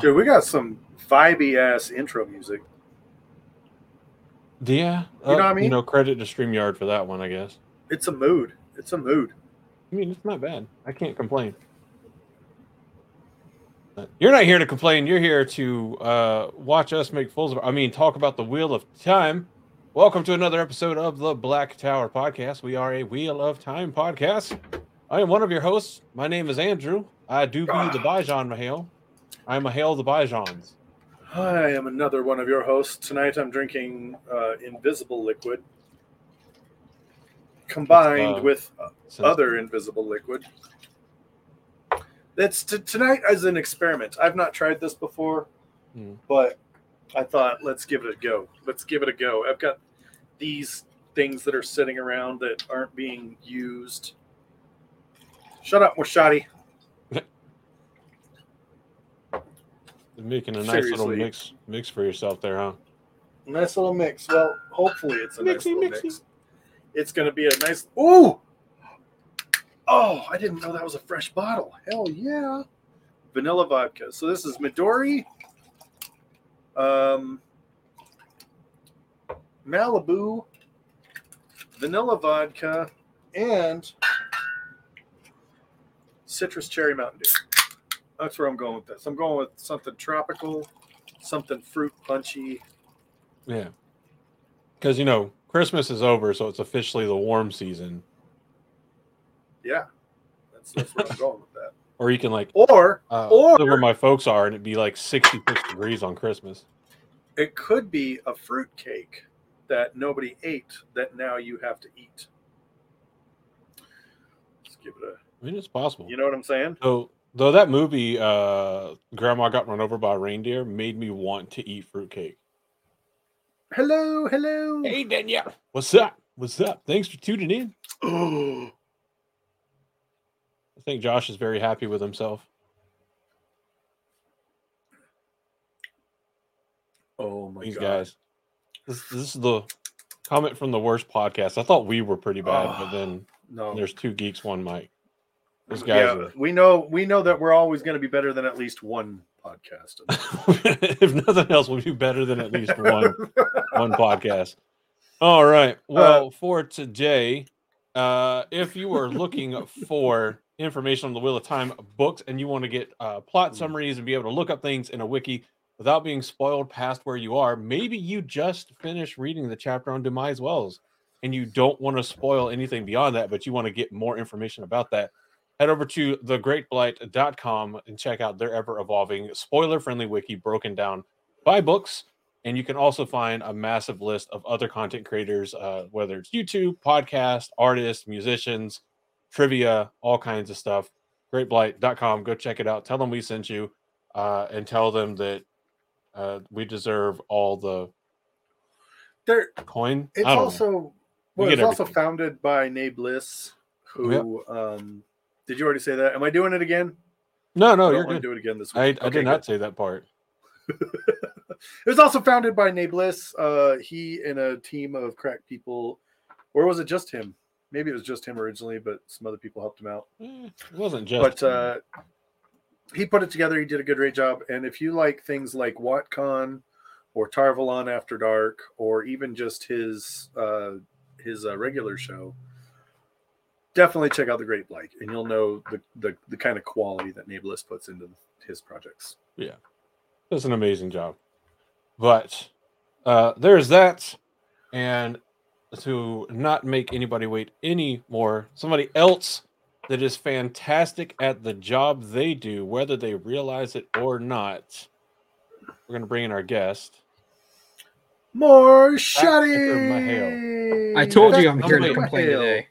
Dude, we got some vibey ass intro music. Yeah. You know what I uh, mean? You know, credit to StreamYard for that one, I guess. It's a mood. It's a mood. I mean, it's not bad. I can't complain. You're not here to complain. You're here to uh, watch us make fools of. I mean, talk about the Wheel of Time. Welcome to another episode of the Black Tower Podcast. We are a Wheel of Time podcast. I am one of your hosts. My name is Andrew. I do be the Bijan M'hael. I'm M'hael the Bijans. I am another one of your hosts. Tonight I'm drinking uh, invisible liquid combined uh, with other invisible liquid. That's t- tonight as an experiment. I've not tried this before, Hmm. but I thought let's give it a go. Let's give it a go. I've got these things that are sitting around that aren't being used. Shut up, Making a nice little mix mix for yourself there, huh? Nice little mix. Well, hopefully it's a nice Mixy, little mixy. mix. It's going to be a nice. Ooh! Oh, I didn't know that was a fresh bottle. Hell yeah! Vanilla vodka. So this is Midori, um, Malibu, vanilla vodka, and citrus cherry Mountain Dew. That's where I'm going with this. I'm going with something tropical, something fruit punchy. Yeah. Because you know, Christmas is over, so it's officially the warm season. Yeah, that's, that's where I'm going with that. Or you can like Or uh, Or- where my folks are, and it'd be like sixty-six degrees on Christmas. it could be a fruit cake that nobody ate that now you have to eat. Let's give it a. I mean, it's possible. You know what I'm saying? Though, though that movie, uh, Grandma got run over by a reindeer, made me want to eat fruitcake. Hello, hello. Hey, Danielle, what's up? What's up? Thanks for tuning in. I think Josh is very happy with himself. oh my These god. guys. This, this is the comment from the worst podcast. I thought we were pretty bad, but then No. there's two geeks, one Mike. Yeah, are. we know we know that we're always going to be better than at least one podcast. if nothing else, we'll be better than at least one one podcast. All right. Well, for today, uh, if you are looking for information on the Wheel of Time books and you want to get uh, plot Mm. summaries and be able to look up things in a wiki without being spoiled past where you are, maybe you just finished reading the chapter on Dumai's Wells and you don't want to spoil anything beyond that, but you want to get more information about that. Head over to thegreatblight.com and check out their ever evolving spoiler friendly wiki broken down by books. And you can also find a massive list of other content creators, uh, whether it's YouTube, podcast, artists, musicians, trivia, all kinds of stuff. Greatblight.com. Go check it out. Tell them we sent you uh, and tell them that uh, we deserve all the there, coin. it's know. also We well, get it's also founded by Nabe Bliss, Yep. who um, did you already say that? Am I doing it again? No, no, I you're good. to do it again this I, week. I Okay, did not good. say that part. it was also founded by Nabe Bliss. Uh, he and a team of crack people, or was it just him? Maybe it was just him originally, but some other people helped him out. Eh, it wasn't just. but uh, he put it together. He did a good great job. And if you like things like WatCon or Tar Valon After Dark, or even just his uh, his uh, regular show, definitely check out the Great Blight, and you'll know the the, the kind of quality that Nablus puts into his projects. Yeah, does an amazing job. But uh, there's that, and to not make anybody wait any more, somebody else that is fantastic at the job they do, whether they realize it or not. We're gonna bring in our guest. More Checker shutty. I told you I'm here to complain today.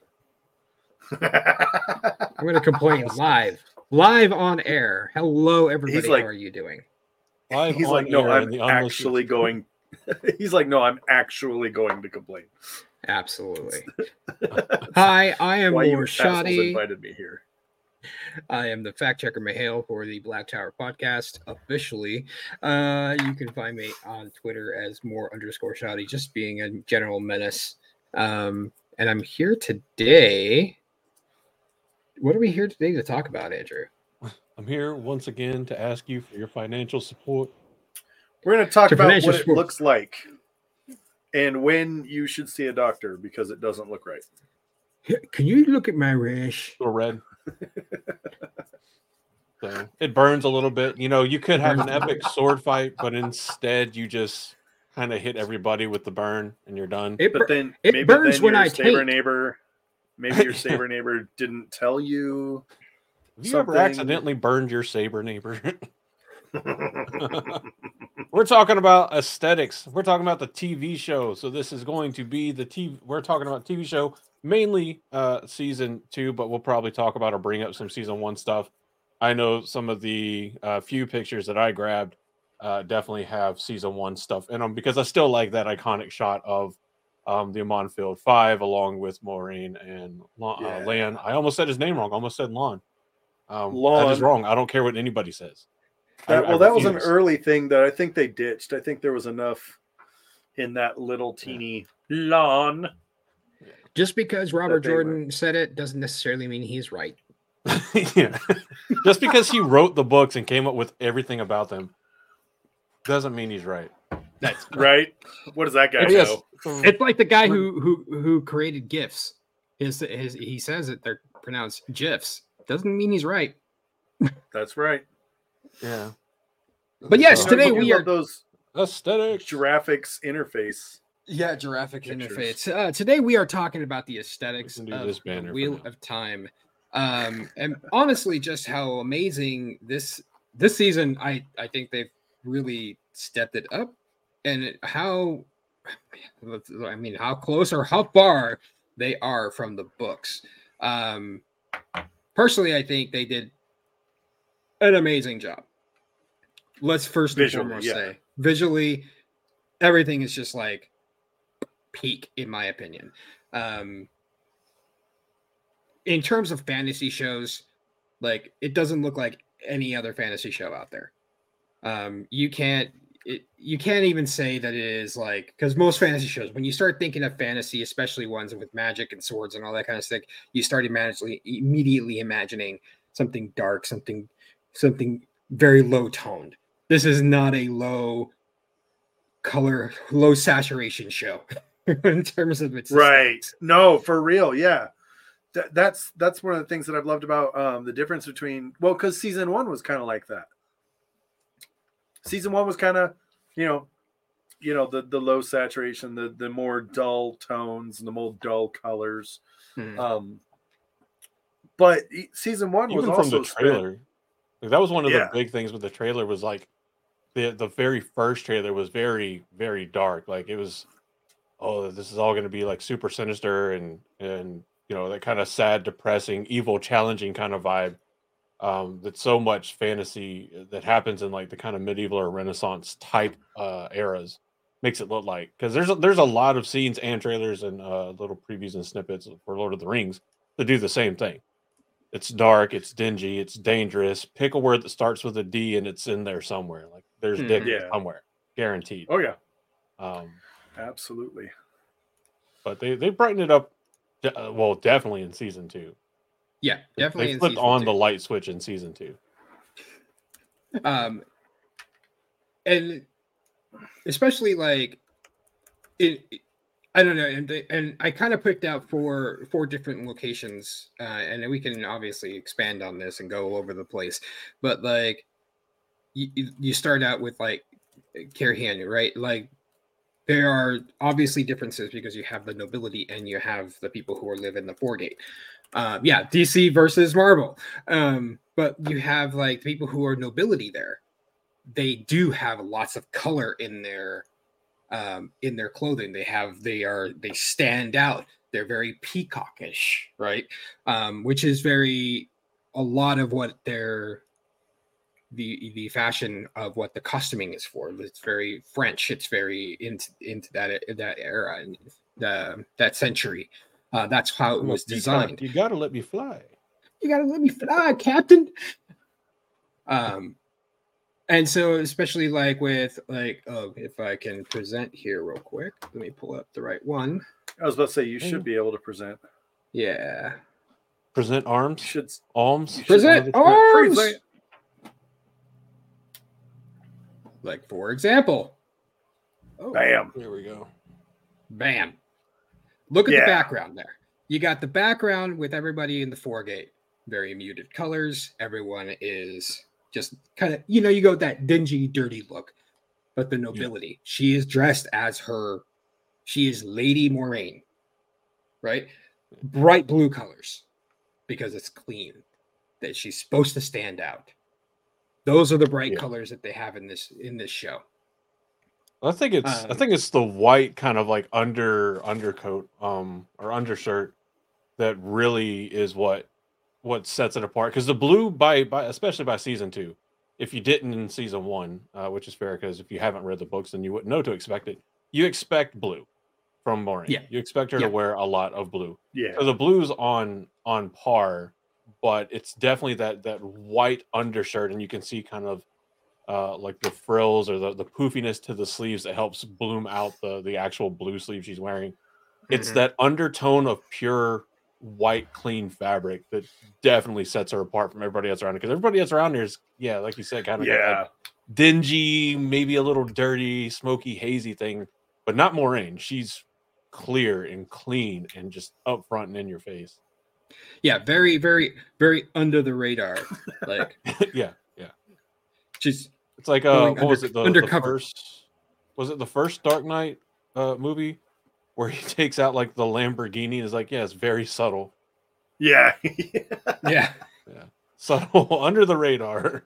I'm going to complain live, live on air. Hello, everybody. like- How are you doing? Live He's like, no, I'm in unlisted- actually going. He's like, no, I'm actually going to complain. Absolutely. Hi, I am Why you Shoddy. invited me here? I am the fact checker M'hael for the Black Tower podcast officially. Uh, you can find me on Twitter as more underscore Shadi, just being a general menace. Um, and I'm here today. What are we here today to talk about, Andrew? I'm here once again to ask you for your financial support. We're going to talk To about financial what it looks like and when you should see a doctor because it doesn't look right. Can you look at my rash? Little red. so it burns a little bit. You know, you could have an epic sword fight, but instead you just kind of hit everybody with the burn and you're done. It But then it maybe burns then when I saber taint. neighbor, maybe your saber neighbor didn't tell you. Have you ever accidentally burned your saber neighbor? We're talking about aesthetics. We're talking about the TV show. So this is going to be the TV. We're talking about TV show mainly uh season two, but we'll probably talk about or bring up some season one stuff. I know some of the uh, few pictures that I grabbed uh, definitely have season one stuff in them because I still like that iconic shot of um, the Emond's Field Five along with Moiraine and Lon, Yeah. uh, Lan. I almost said his name wrong. I almost said Lon. Um, That Lon. is wrong. I don't care what anybody says. That, I well, that was an early thing that I think they ditched. I think there was enough in that little teeny lawn. Just because Robert they were- Jordan said it doesn't necessarily mean he's right. yeah. Just because he wrote the books and came up with everything about them doesn't mean he's right. That's Right? What does that guy Yes. know? It's like the guy who who who created GIFs. His his he says that they're pronounced GIFs. Doesn't mean he's right. That's right. Yeah. But yes, So- today we love are those Aesthetics. graphics interface. yeah giraffic Pictures. interface. Uh, today we are talking about the aesthetics can of this the Wheel of Time, um, and honestly, just how amazing this this season. I I think they've really stepped it up, and how I mean how close or how far they are from the books. Um, personally, I think they did an amazing job. Let's first and Visually, foremost yeah. say visually, everything is just like peak in my opinion. Um, in terms of fantasy shows, like it doesn't look like any other fantasy show out there. Um, you can't it, you can't even say that it is like because most fantasy shows, when you start thinking of fantasy, especially ones with magic and swords and all that kind of stuff, you start immediately immediately imagining something dark, something something very low toned. This is not a low color, low saturation show in terms of its Right. No, for real. Yeah. That, that's that's one of the things that I've loved about um, the difference between well, because season one was kind of like that. Season one was kind of, you know, you know the the low saturation, the the more dull tones, and the more dull colors. Mhm. Um, but season one was Even from also the trailer. Like, that was one of Yeah. the big things with the trailer was like the the very first trailer was very, very dark. Like it was oh, this is all gonna be like super sinister and and you know, that kind of sad, depressing, evil, challenging kind of vibe. Um, that's so much fantasy uh, that happens in like the kind of medieval or renaissance type uh eras makes it look like because there's a, there's a lot of scenes and trailers and uh little previews and snippets for Lord of the Rings that do the same thing. It's dark, it's dingy, it's dangerous. Pick a word that starts with a D and it's in there somewhere. Like there's dick Mhm. Yeah. somewhere, guaranteed. Oh yeah, Um, absolutely. but they they brightened it up. de- uh, Well, definitely in season two. Yeah, definitely. They flipped on two. the light switch in season two. um and especially like it, it- i don't know and, they, and i kind of picked out four four different locations uh and we can obviously expand on this and go all over the place but like you, you- start out with like Cairhien, right like there are obviously differences because you have the nobility and you have the people who are live in the foregate uh, yeah dc versus marvel. Um, but you have like people who are nobility there. They do have lots of color in their um, in their clothing. They have they are they stand out. They're very peacockish right? Um, which is very a lot of what their the the fashion of what the costuming is for. It's very french. It's very into into that that era and the that century uh, that's how it I'm a was peacock. designed You gotta let me fly. you gotta let me fly, Captain. Um, and so especially like with like, oh, if I can present here real quick, let me pull up the right one. I was about to say you should be able to present. Yeah, Present You arms, should alms. You should present One arms. present. Like for example, oh, Bam. There we go. bam. Look at Yeah. the background there. You got the background with everybody in the foregate, very muted colors. Everyone is just kind of, you know, you go that dingy, dirty look. But the nobility, she is dressed as her, she is Lady Moiraine, right? Bright blue colors because it's clean, that she's supposed to stand out. Those are the bright Yeah. colors that they have in this in this show. I think it's I Um, think it's the white kind of like under undercoat um or undershirt that really is what what sets it apart because the blue by by especially by season two if you didn't in season one uh, which is fair because if you haven't read the books then you wouldn't know to expect it you expect blue from Moiraine Yeah. you expect her Yeah. to wear a lot of blue Yeah. so the blue's on on par but it's definitely that that white undershirt and you can see kind of uh like the frills or the, the poofiness to the sleeves that helps bloom out the the actual blue sleeve she's wearing it's Mhm. that undertone of pure white clean fabric that definitely sets her apart from everybody else around her because everybody else around here is yeah like you said kind of Yeah. dingy maybe a little dirty smoky hazy thing but not Moiraine she's clear and clean and just upfront and in your face Yeah, very, very, very under the radar. Like yeah yeah she's It's like uh, Going what was it? The, the first was it the first Dark Knight uh movie where he takes out like the Lamborghini and is like, yeah, it's very subtle, Yeah. yeah. subtle under the radar.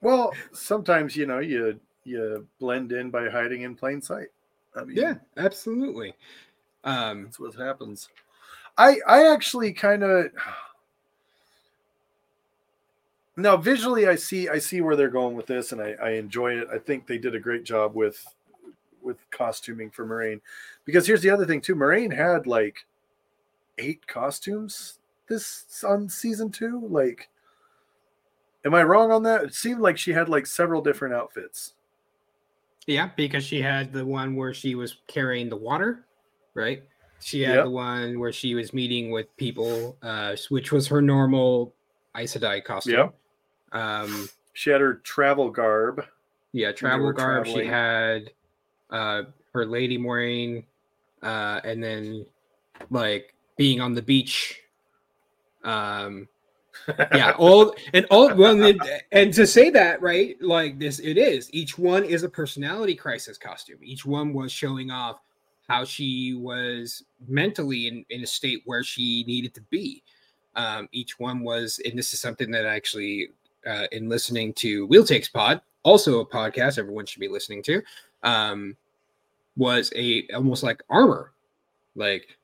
well, sometimes you know you you blend in by hiding in plain sight. I mean, Yeah, absolutely. Um that's what happens. I I actually kind of now visually I see I see where they're going with this and I, I enjoy it. I think they did a great job with with costuming for Moiraine. Because here's the other thing too. Moiraine had like eight costumes this on season two. Like am I wrong on that? It seemed like she had like several different outfits. yeah, because she had the one where she was carrying the water, right? She had Yep. the one where she was meeting with people, uh, which was her normal Aes Sedai costume. Yep. Um, She had her travel garb. yeah, travel garb. She had uh her Lady Moiraine, uh, and then like being on the beach. Um, yeah all and all well and, and to say that right like this it is each one is a personality crisis costume each one was showing off how she was mentally in, in a state where she needed to be um, each one was and this is something that actually uh, in listening to wheel takes pod also a podcast everyone should be listening to um, was a almost like armor. Like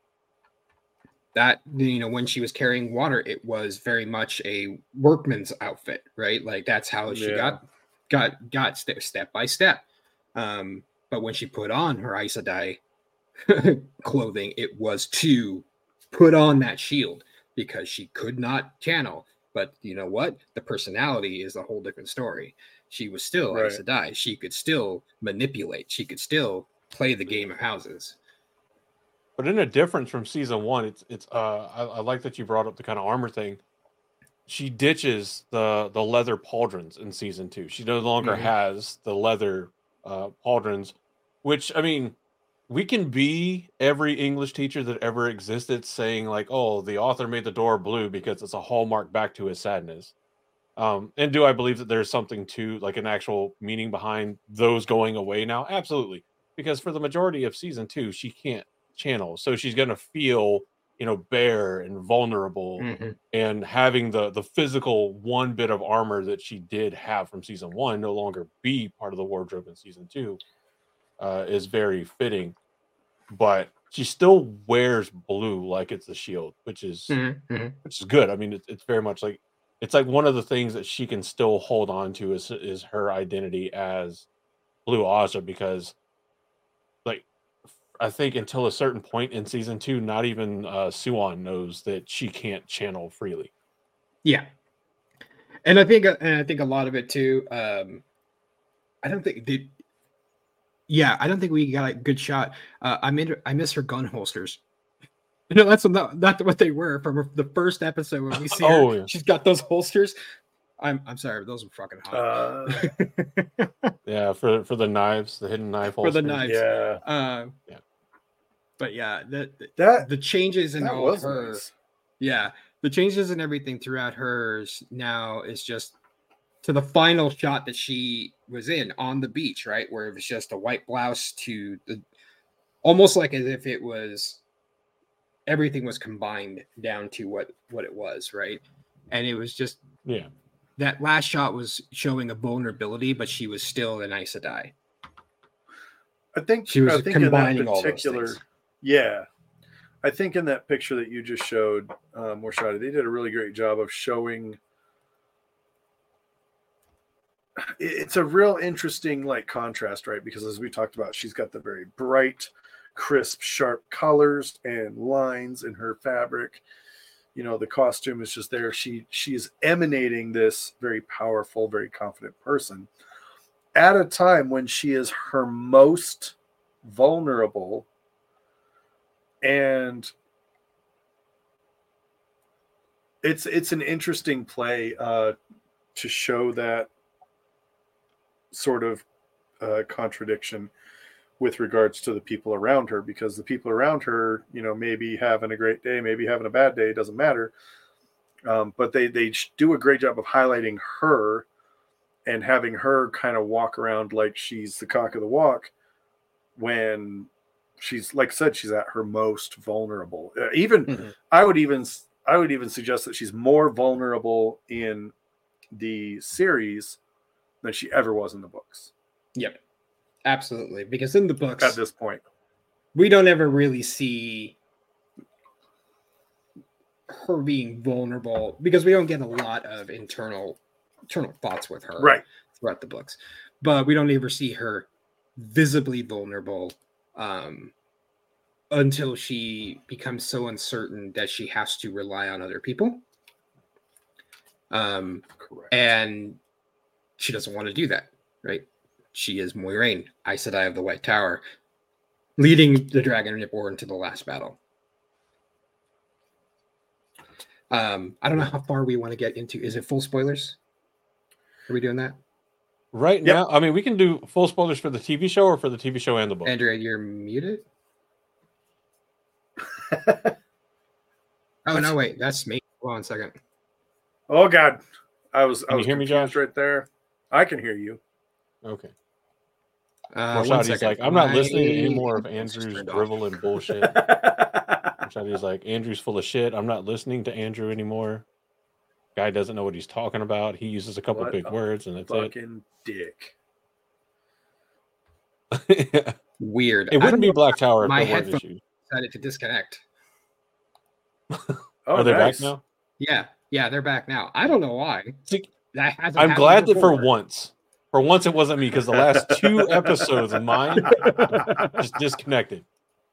that you know when she was carrying water it was very much a workman's outfit right? Like that's how she Yeah. got got got step, step by step. Um but when she put on her Aes Sedai clothing it was to put on that shield because she could not channel but you know what the personality is a whole different story she was still Right. Aes Sedai she could still manipulate she could still play the game of houses But in a difference from season one, it's it's uh I, I like that you brought up the kind of armor thing. She ditches the the leather pauldrons in season two. She no longer Mhm. has the leather uh pauldrons, which I mean, we can be every English teacher that ever existed saying like, oh, the author made the door blue because it's a hallmark back to his sadness. Um, and do I believe that there's something to like an actual meaning behind those going away now? Absolutely. Because for the majority of season two, she can't channel. So she's gonna feel, you know, bare and vulnerable and having the the physical one bit of armor that she did have from season one no longer be part of the wardrobe in season two uh, is very fitting. But she still wears blue like it's the shield, which is Mhm. which is good. I mean, it's, it's very much like it's like one of the things that she can still hold on to is is her identity as Blue Ajah because, like, I think until a certain point in season two, not even uh, Siuan knows that she can't channel freely. Yeah, and I think and I think a lot of it too. Um, I don't think did. Yeah, I don't think we got a good shot. Uh, I made I miss her gun holsters. No, that's not not what they were from the first episode when we see Oh, her. yeah. She's got those holsters. I'm I'm sorry, but those are fucking hot. Uh, Yeah, for for the knives, the hidden knife For the knives. yeah, uh, Yeah. But yeah, the the, that the changes in all was her nice. yeah, the changes in everything throughout hers now is just to the final shot that she was in on the beach, right? Where it was just a white blouse to the almost like as if it was everything was combined down to what what it was, right? And it was just Yeah, that last shot was showing a vulnerability, but she was still an Aes Sedai. I think She was I think in that combining all those particular, things. yeah. I think in that picture that you just showed, um, Morshadi, they did a really great job of showing. It- It's a real interesting like contrast, right? Because as we talked about, she's got the very bright, crisp, sharp colors and lines in her fabric. You know, the costume is just there. She she is emanating this very powerful, very confident person at a time when she is her most vulnerable and it's it's an interesting play uh to show that sort of uh contradiction with regards to the people around her because the people around her you know maybe having a great day maybe having a bad day doesn't matter um, but they they do a great job of highlighting her and having her kind of walk around like she's the cock of the walk when she's like I said she's at her most vulnerable Uh, even Mhm. i would even i would even suggest that she's more vulnerable in the series than she ever was in the books Yep. Absolutely. Because in the books, at this point we don't ever really see her being vulnerable because we don't get a lot of internal internal thoughts with her right throughout the books. But we don't ever see her visibly vulnerable um until she becomes so uncertain that she has to rely on other people. Um correct and she doesn't want to do that, right? She is Moiraine, Aes Sedai of the White Tower, leading the Dragon Reborn to the last battle. Um, I don't know how far we want to get into. Is it full spoilers? Are we doing that? right Yep. now. I mean, we can do full spoilers for the TV show or for the TV show and the book. Andrea, you're muted. Oh no, wait, that's me. Hold on a second. oh god i was i Can you was hear me, confused Josh? right there i can hear you okay. Uh, one Morshadi's like, I'm not listening to any more of Andrew's turned off. drivel and bullshit. Morshadi's like, Andrew's full of shit. I'm not listening to Andrew anymore. Guy doesn't know what he's talking about. He uses a couple What big a words and that's fucking dick. Weird. it wouldn't be Black Tower if my there weren't headphones- issues. decided to disconnect. oh Are they nice. back now? Yeah, yeah, they're back now. I don't know why. See, That hasn't I'm happened glad that for once, for once it wasn't me because the last two episodes of mine just disconnected.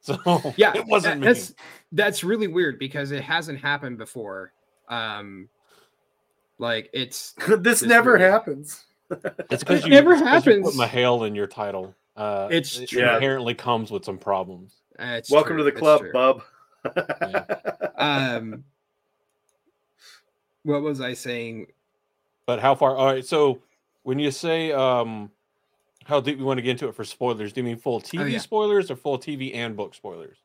So Yeah, it wasn't that- me. That's that's really weird because it hasn't happened before. Um, like it's this This never really- happens It's because It you never it's 'cause you happens. Put M'hael in your title. Uh, It's it true. inherently comes with some problems. uh, it's welcome true, to the club true. bub Um, what was I saying? But how far? All right. So when you say um, how deep you want to get into it for spoilers, do you mean full TV Oh, yeah. spoilers or full TV and book spoilers?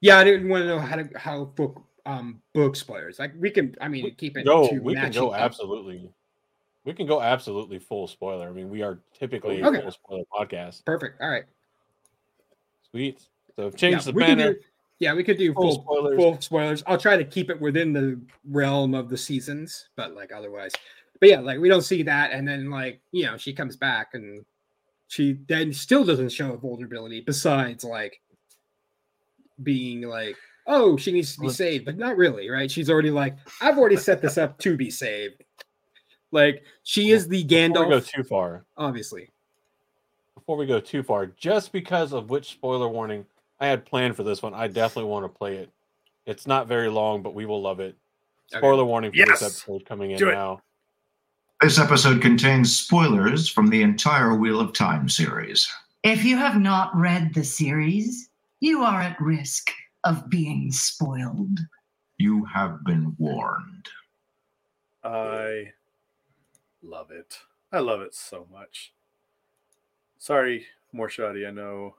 Yeah, I didn't want to know how to how book um book spoilers. Like we can, I mean, keep it. To We can go up. absolutely. We can go absolutely full spoiler. I mean, we are typically Okay. a full spoiler podcast. Perfect. All right. Sweet. So Yeah, change the we can banner. do- yeah, we could do Full full, spoilers. Full spoilers. I'll try to keep it within the realm of the seasons, but like otherwise. But yeah, like we don't see that, and then like you know she comes back and she then still doesn't show a vulnerability besides like being like oh she needs to be saved, but not really, right? She's already like I've already set this up to be saved. Like she is the Before we go Gandalf, too far, obviously. before we go too far, just because of which spoiler warning I had planned for this one, I definitely want to play it. It's not very long, but we will love it. Okay. Spoiler warning for Yes! this episode coming in now. This episode contains spoilers from the entire Wheel of Time series. If you have not read the series, you are at risk of being spoiled. You have been warned. I love it. I love it so much. Sorry, Morshadi, I know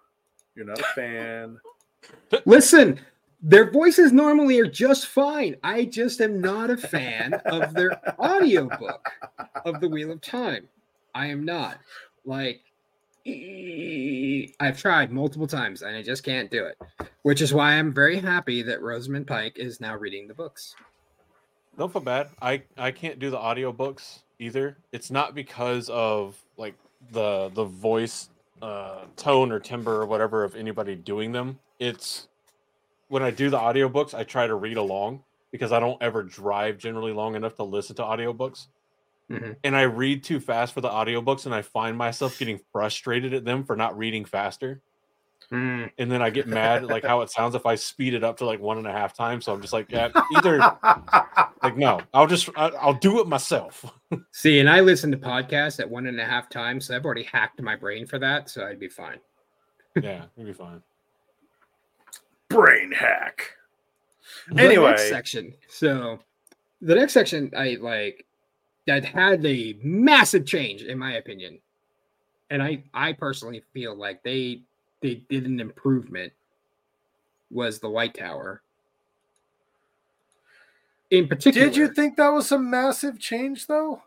you're not a fan. Listen, their voices normally are just fine. I just am not a fan of their audiobook of The Wheel of Time. I am not. Like, I've tried multiple times and I just can't do it, which is why I'm very happy that Rosamund Pike is now reading the books. Don't feel bad. I I can't do the audiobooks either. It's not because of like the the voice uh tone or timbre or whatever of anybody doing them. It's when I do the audiobooks, I try to read along because I don't ever drive generally long enough to listen to audiobooks. Mhm. And I read too fast for the audiobooks and I find myself getting frustrated at them for not reading faster. Mm. And then I get mad at like how it sounds if I speed it up to like one and a half times. So I'm just like, yeah, either like no, I'll just I, I'll do it myself. See, and I listen to podcasts at one and a half times, so I've already hacked my brain for that, so I'd be fine. yeah, it'll be fine. Brain hack. Anyway. section. So the next section, I like that had a massive change in my opinion, and I I personally feel like they they did an improvement. Was the White Tower in particular? Did you think that was a massive change though?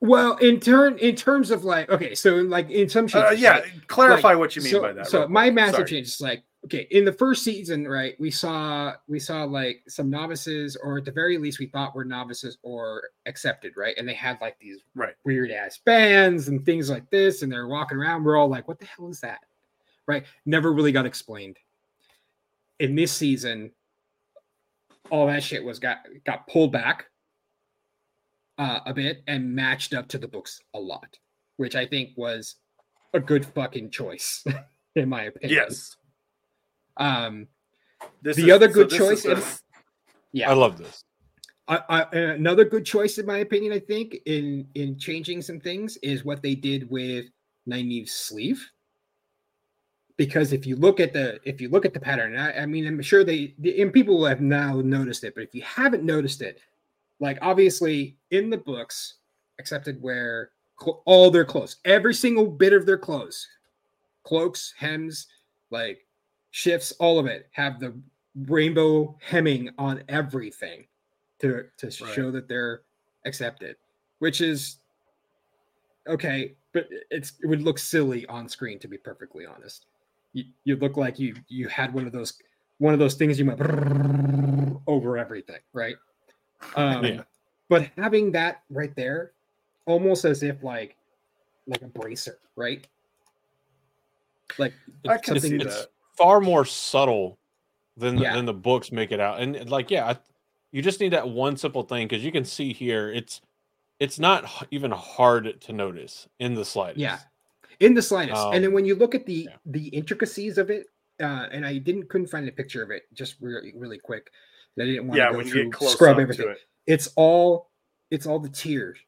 Well, in turn, in terms of like, okay, so like in some Uh, changes, yeah, right? clarify Like, what you mean so, by that. So real my massive Sorry. change is like, okay, in the first season, right, we saw we saw like some novices, or at the very least, we thought were novices or accepted, right? And they had like these Right. weird ass bands and things like this, and they're walking around. We're all like, what the hell is that? Right? Never really got explained. In this season, all that shit was got got pulled back uh, a bit and matched up to the books a lot, which I think was a good fucking choice, in my opinion. Yes. Um. This The other good this choice is in- a- Yeah. I love this. I, I, another good choice, in my opinion, I think in in changing some things is what they did with Nynaeve's sleeve. Because if you look at the if you look at the pattern, I, I mean, I'm sure they and people have now noticed it, but if you haven't noticed it, like obviously in the books, accepted where cl- all their clothes, every single bit of their clothes, cloaks, hems, like shifts, all of it have the rainbow hemming on everything to to Right. show that they're accepted, which is okay, but it's it would look silly on screen to be perfectly honest. You you look like you you had one of those one of those things you went over everything, right? Um, Yeah. But having that right there, almost as if like like a bracer, right? Like I can something see that. Far more subtle than Yeah. than the books make it out. And like, yeah, I, you just need that one simple thing because you can see here it's it's not even hard to notice in the slightest. Yeah, in the slightest. and then Um, when you look at the yeah. the intricacies of it, uh, and I didn't couldn't find a picture of it, just really really quick. I didn't want Yeah, to go when you through get close scrub everything. to it. It's all it's all the tears,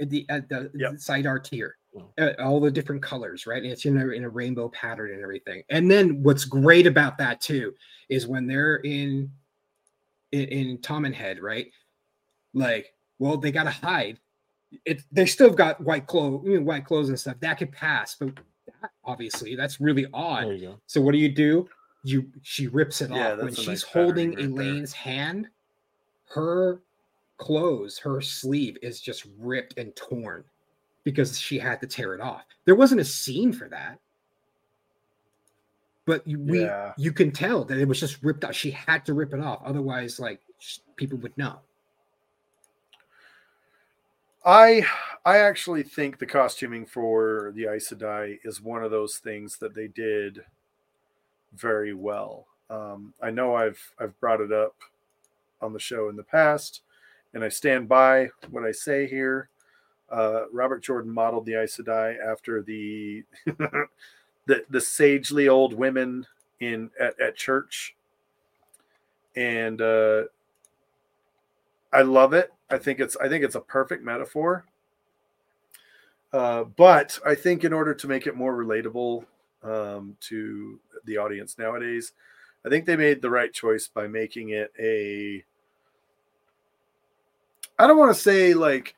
At the at the, Yep. the side art tier. Wow. Uh, all the different colors, right? And it's in a, in a rainbow pattern and everything. And then what's great about that too is when they're in in, in Toman Head, right? Like, well, they gotta hide. It they still got white clothes, you know, white clothes and stuff. That could pass, but that, obviously that's really odd. There you go. So what do you do? You she rips it Yeah, off when she's nice holding right there. Elayne's hand. Her clothes, her sleeve is just ripped and torn because she had to tear it off. There wasn't a scene for that, but you, we Yeah. you can tell that it was just ripped off. She had to rip it off, otherwise, like people would know. I I actually think the costuming for the Aes Sedai is one of those things that they did very well. Um, I know I've I've brought it up on the show in the past, and I stand by what I say here. Uh, Robert Jordan modeled the Aes Sedai after the the the sagely old women in at, at church, and uh, I love it. I think it's I think it's a perfect metaphor. Uh, but I think in order to make it more relatable um, to the audience nowadays, I think they made the right choice by making it a. I don't want to say like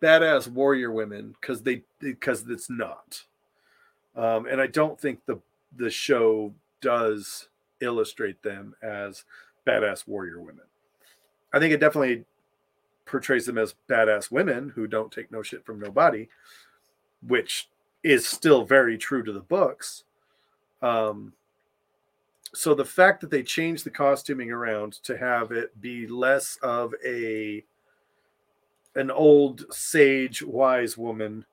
badass warrior women because they because it's not. Um, and I don't think the the show does illustrate them as badass warrior women. I think it definitely portrays them as badass women who don't take no shit from nobody, which is still very true to the books. Um, so the fact that they changed the costuming around to have it be less of a an old sage wise woman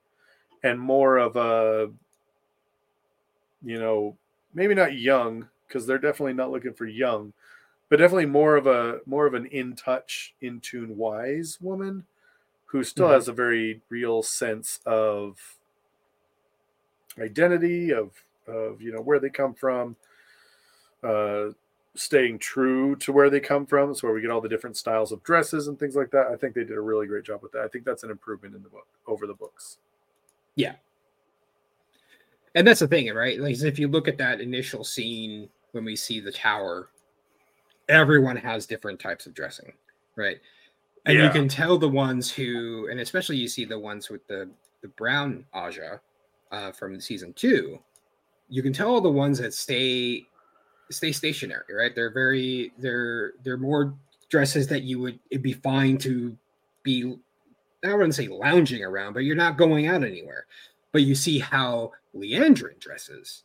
and more of a you know maybe not young because they're definitely not looking for young but definitely more of a more of an in touch in tune wise woman who still Mhm. has a very real sense of identity of of you know where they come from uh staying true to where they come from So where we get all the different styles of dresses and things like that i think they did a really great job with that i think that's an improvement in the book over the books Yeah. and that's the thing, right? Like if you look at that initial scene when we see the tower, everyone has different types of dressing, right? And you can tell the ones who, and especially you see the ones with the the brown Ajah uh, from season two. You can tell the ones that stay stay stationary, right? They're very they're they're more dresses that you would it'd be fine to be I wouldn't say lounging around, but you're not going out anywhere. But you see how Liandrin dresses.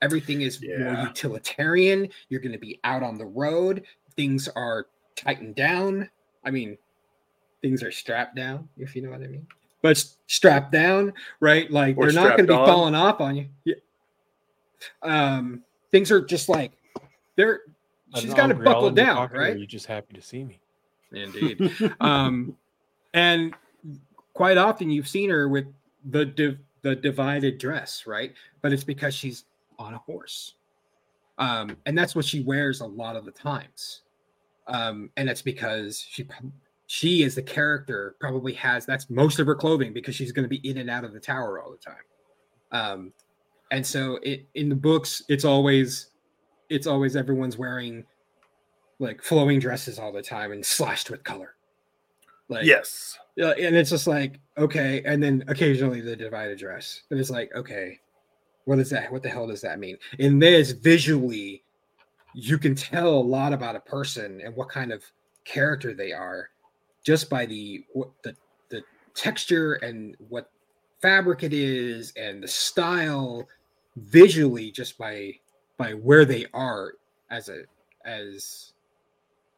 Everything is more utilitarian. You're going to be out on the road. Things are tightened down. I mean, things are strapped down, if you know what I mean. But strapped down, right? Like Or they're not going to be on. falling off on you. Yeah. Um, things are just like they're. She's got to buckle down, right? Are just happy to see me? Indeed. um, and quite often you've seen her with the div- the divided dress, right? But it's because she's on a horse, um, and that's what she wears a lot of the times. Um, and that's because she she is the character probably has that's most of her clothing because she's going to be in and out of the tower all the time. Um, and so it in the books it's always it's always everyone's wearing like flowing dresses all the time and slashed with color. Like yes and it's just like okay, and then occasionally the divided dress, and it's like okay, what is that? What the hell does that mean? In this, visually, you can tell a lot about a person and what kind of character they are just by the what the the texture and what fabric it is and the style visually just by by where they are as a as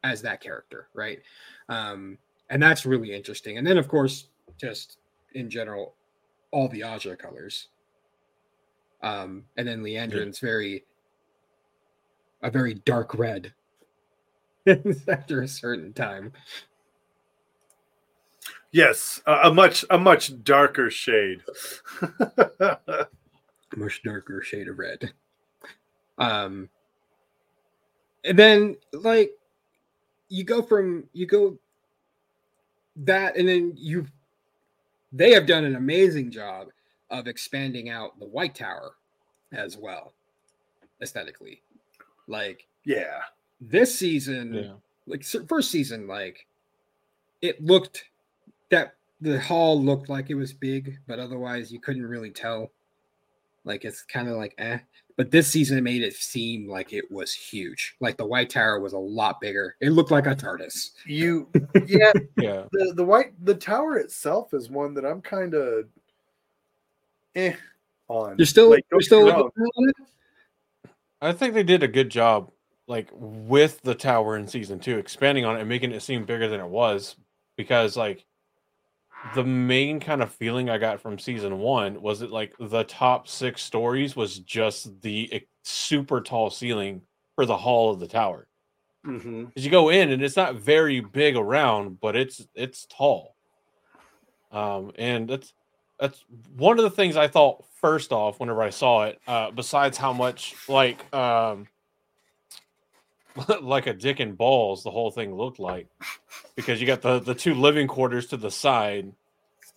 as that character right? Um and that's really interesting. And then of course just in general all the ajah colors. Um and then liandrin's very a very dark red after a certain time. Yes a, a much a much darker shade much darker shade of red. Um, and then like you go from you go that, and then you they have done an amazing job of expanding out the White Tower as well, aesthetically. Like yeah this season, Yeah. like first season, like it looked that the hall looked like it was big, but otherwise you couldn't really tell. Like it's kind of like eh. But this season made it seem like it was huge. Like the White Tower was a lot bigger. It looked like a TARDIS. you yeah Yeah. the the white the tower itself is one that i'm kind of eh on You're still Like, you're still get me wrong. on it? I think they did a good job, like with the tower in season two, expanding on it and making it seem bigger than it was. Because like the main kind of feeling I got from season one was that like the top six stories was just the super tall ceiling for the hall of the tower. Because you go in and it's not very big around, but it's it's tall. Um, and that's that's one of the things I thought first off whenever I saw it. Uh, besides how much like um like a dick and balls the whole thing looked like, because you got the the two living quarters to the side,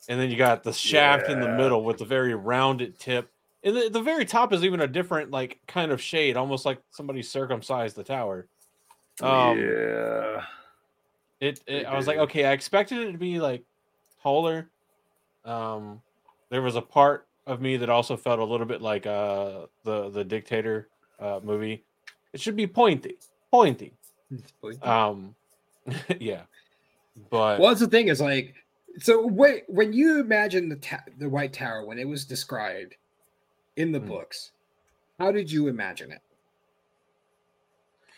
and then you got the shaft in the middle with the very rounded tip. And the, the very top is even a different like kind of shade, almost like somebody circumcised the tower. Um, yeah it, it I was like, okay, I expected it to be like taller. Um, there was a part of me that also felt a little bit like uh the the dictator uh movie. It should be pointy, pointy. Um, yeah, but well, that's the thing is like, so wait, when you imagine the ta- the White Tower when it was described in the Hmm. books, how did you imagine it?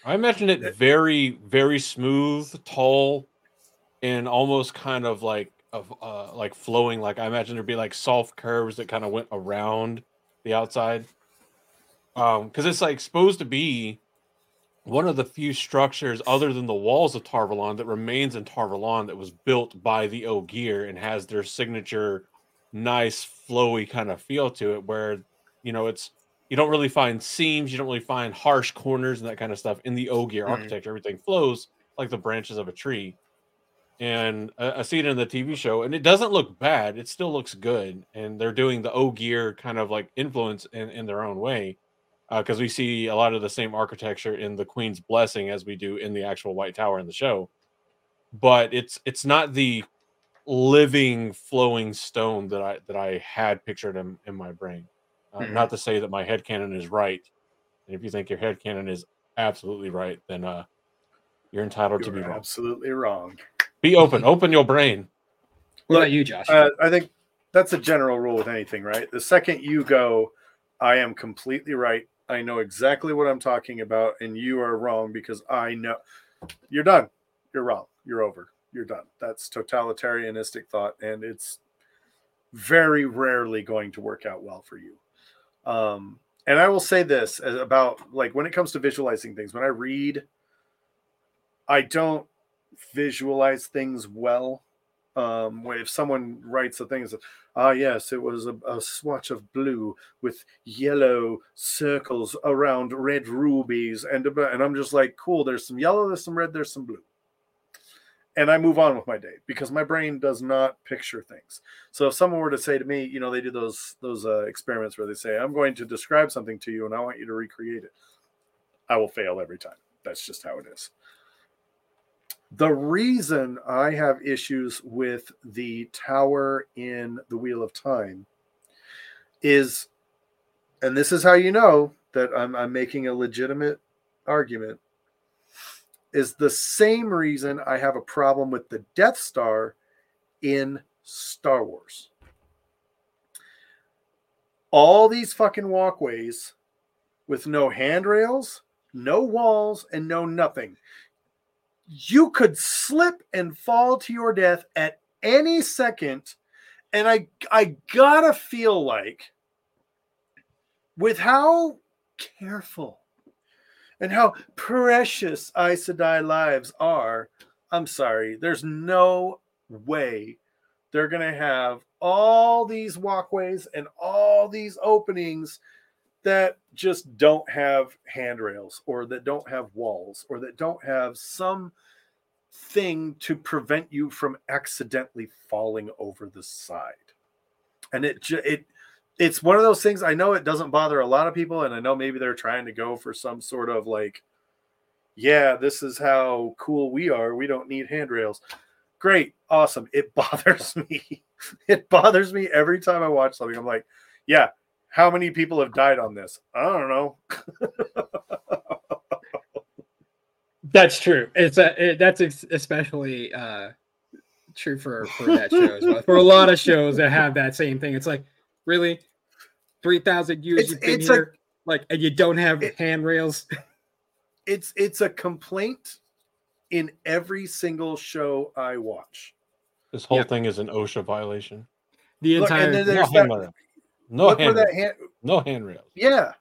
I imagine it very, very smooth, tall, and almost kind of like of uh like flowing. Like I imagine there'd be like soft curves that kind of went around the outside. Um, because it's like supposed to be one of the few structures other than the walls of Tar Valon that remains in Tar Valon that was built by the Ogier and has their signature nice flowy kind of feel to it where you know it's you don't really find seams, you don't really find harsh corners and that kind of stuff in the Ogier Mhm. architecture. Everything flows like the branches of a tree. And I, I see it in the TV show, and it doesn't look bad. It still looks good, and they're doing the Ogier kind of like influence in, in their own way, because we see a lot of the same architecture in the Queen's Blessing as we do in the actual White Tower in the show. But it's it's not the living flowing stone that I that I had pictured in, in my brain. Uh, Mhm. Not to say that my head canon is right. And if you think your head canon is absolutely right, then uh, you're entitled to be wrong. absolutely wrong. Be open, open your brain. What Look, about you, Josh? Uh, I think that's a general rule with anything, right? The second you go, I am completely right. I know exactly what I'm talking about, and you are wrong because I know you're done. You're wrong. You're over. You're done. That's totalitarianistic thought, and it's very rarely going to work out well for you. Um, and I will say this about like when it comes to visualizing things, when I read, I don't visualize things well um when if someone writes a thing says ah yes it was a, a swatch of blue with yellow circles around red rubies and and i'm just like cool there's some yellow there's some red there's some blue. And i move on with my day because my brain does not picture things. So if someone were to say to me you know they do those those uh, experiments where they say i'm going to describe something to you and i want you to recreate it i will fail every time. That's just how it is the reason I have issues with the tower in the Wheel of Time is, and this is how you know that I'm, I'm making a legitimate argument, is the same reason I have a problem with the Death Star in Star Wars. All these fucking walkways with no handrails, no walls, and no nothing you could slip and fall to your death at any second. And i i gotta feel like with how careful and how precious Aes Sedai lives are i'm sorry there's no way they're gonna have all these walkways and all these openings that just don't have handrails or that don't have walls or that don't have some thing to prevent you from accidentally falling over the side. And it it it's one of those things i know it doesn't bother a lot of people and i know maybe they're trying to go for some sort of like yeah this is how cool we are we don't need handrails. Great awesome it bothers me. It bothers me every time i watch something i'm like yeah how many people have died on this? I don't know. That's true. It's a, it, that's ex- especially uh, true for for that show as well. For a lot of shows that have that same thing, it's like really three thousand years It's- you've been it's a- like, and you don't have it- handrails. It's it's a complaint in every single show I watch. This whole Yeah. thing is an OSHA violation. The Look, and entire then No handrail. Look where handrail. that hand, No handrails. yeah.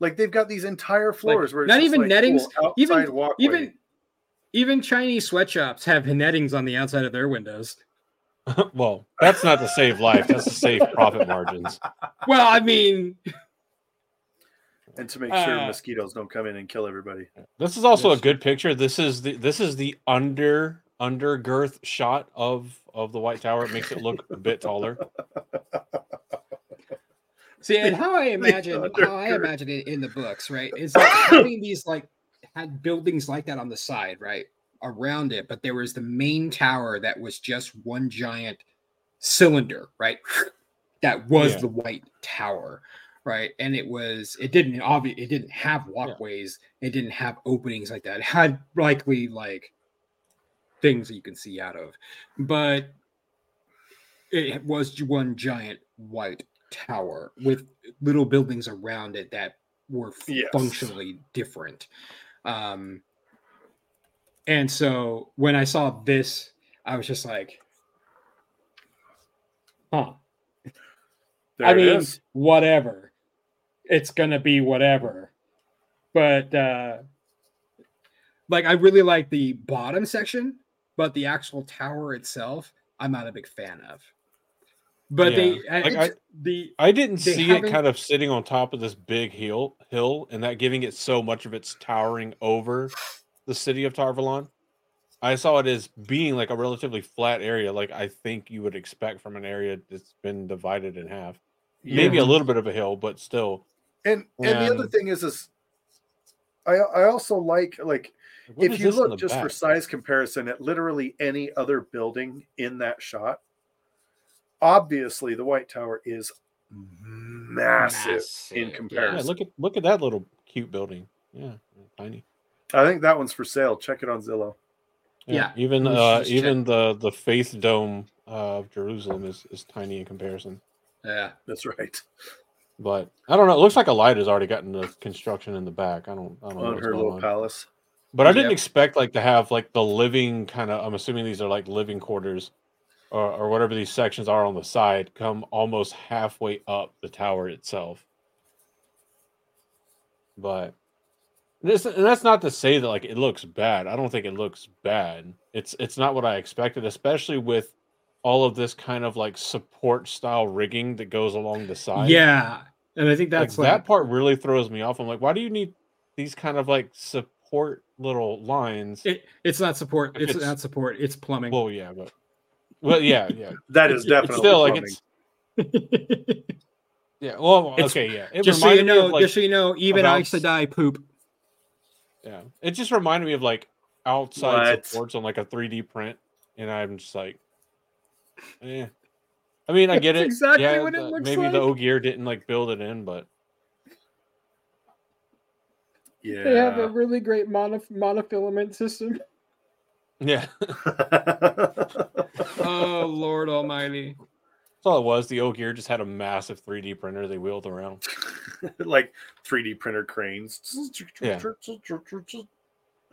Like they've got these entire floors where it's not even like, nettings, cool, even- walkway. even even Chinese sweatshops have nettings on the outside of their windows. well, that's not to save life. That's to save profit margins. Well, I mean, and to make sure uh, mosquitoes don't come in and kill everybody. This is also a good picture. This is the this is the under under girth shot of of the White Tower. It makes it look a bit taller. See, and how I imagine how I imagine it in the books, right? Is like having these like had buildings like that on the side, right? around it, but there was the main tower that was just one giant cylinder, right? That was Yeah. the white tower, right? And it was it didn't obvious it didn't have walkways, it didn't have openings like that. It had likely like things that you can see out of, but it was one giant white tower with little buildings around it that were Yes. functionally different. Um, and so when I saw this, I was just like, huh. There I mean, is. whatever. It's gonna be whatever. But uh like I really like the bottom section, but the actual tower itself, I'm not a big fan of. But they Yeah. uh, Like, I- the I didn't see haven't- it kind of sitting on top of this big hill hill and that giving it so much of its towering over the city of Tar Valon. I saw it as being like a relatively flat area, like I think you would expect from an area that's been divided in half. Maybe a little bit of a hill, but still. And and the other thing is, is I I also like like what if you look the just for size comparison at literally any other building in that shot, obviously the White Tower is massive, Massive, in comparison. Yeah, look at look at that little cute building. Yeah, tiny. I think that one's for sale. Check it on Zillow. Yeah, even uh, just even the the Faith Dome uh, of Jerusalem is is tiny in comparison. yeah. That's right. But I don't know. It looks like a light has already gotten the construction in the back. I don't. I don't know On what's her little on. palace. But I didn't Yep. expect like to have like the living kind of. I'm assuming these are like living quarters, or or whatever these sections are on the side. Come almost halfway up the tower itself. But this and that's not to say that like it looks bad. I don't think it looks bad. It's it's not what I expected, especially with all of this kind of like support style rigging that goes along the side. Yeah. And I think like that's like, that part really throws me off. I'm like, why do you need these kind of like support little lines? it, it's not support. It's, it's- not support. It's plumbing. well, yeah, but well, yeah, yeah. That is It's definitely still like plumbing. it's yeah. Well, It's- okay, yeah. It just so you reminded me of, know, like, just so you know, even about- Aes Sedai poop. yeah. It just reminded me of like outside What? supports on like a 3D print, and I'm just like, eh. I mean, I get That's it. exactly yeah, what it the- looks maybe the like. Ogier didn't like build it in, but Yeah. They have a really great mono, monofilament system. Yeah. oh Lord Almighty! That's all it was. The Ogier just had a massive 3D printer they wheeled around. like 3D printer cranes. Yeah.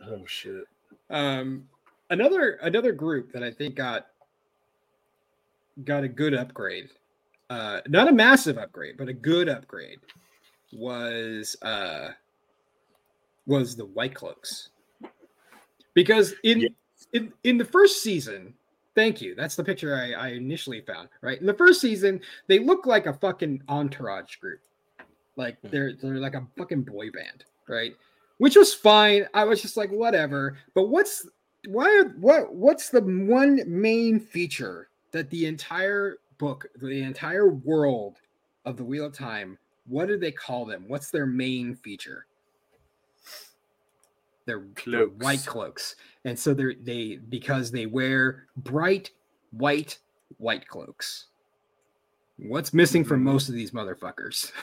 Oh shit. Um, another another group that I think got got a good upgrade. Uh, not a massive upgrade, but a good upgrade was uh was the White Cloaks. Because in Yeah. In in the first season, thank you. That's the picture I, I initially found. Right in the first season, they look like a fucking entourage group, like Hmm. they're they're like a fucking boy band, right? Which was fine. I was just like, whatever. But what's why are what what's the one main feature that the entire book, the entire world of the Wheel of Time, what do they call them? What's their main feature? They're, they're white Cloaks. And so they're they because they wear bright white white cloaks. What's missing from Mhm. most of these motherfuckers?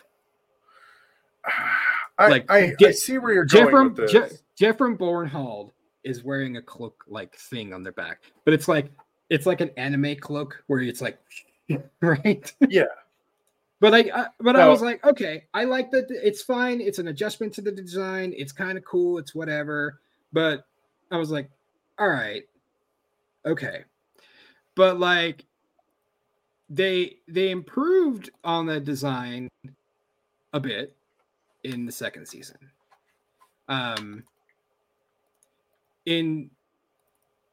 I, Like, I, I see where you're going Geofram, with Je- this. Geofram Bornhald is wearing a cloak like thing on their back, but it's like it's like an anime cloak where it's like right. Yeah. But I, I but I was like, okay, I like that. It's fine. It's an adjustment to the design. It's kind of cool. It's whatever. But I was like, all right, okay. But like, they they improved on the design a bit in the second season. Um, in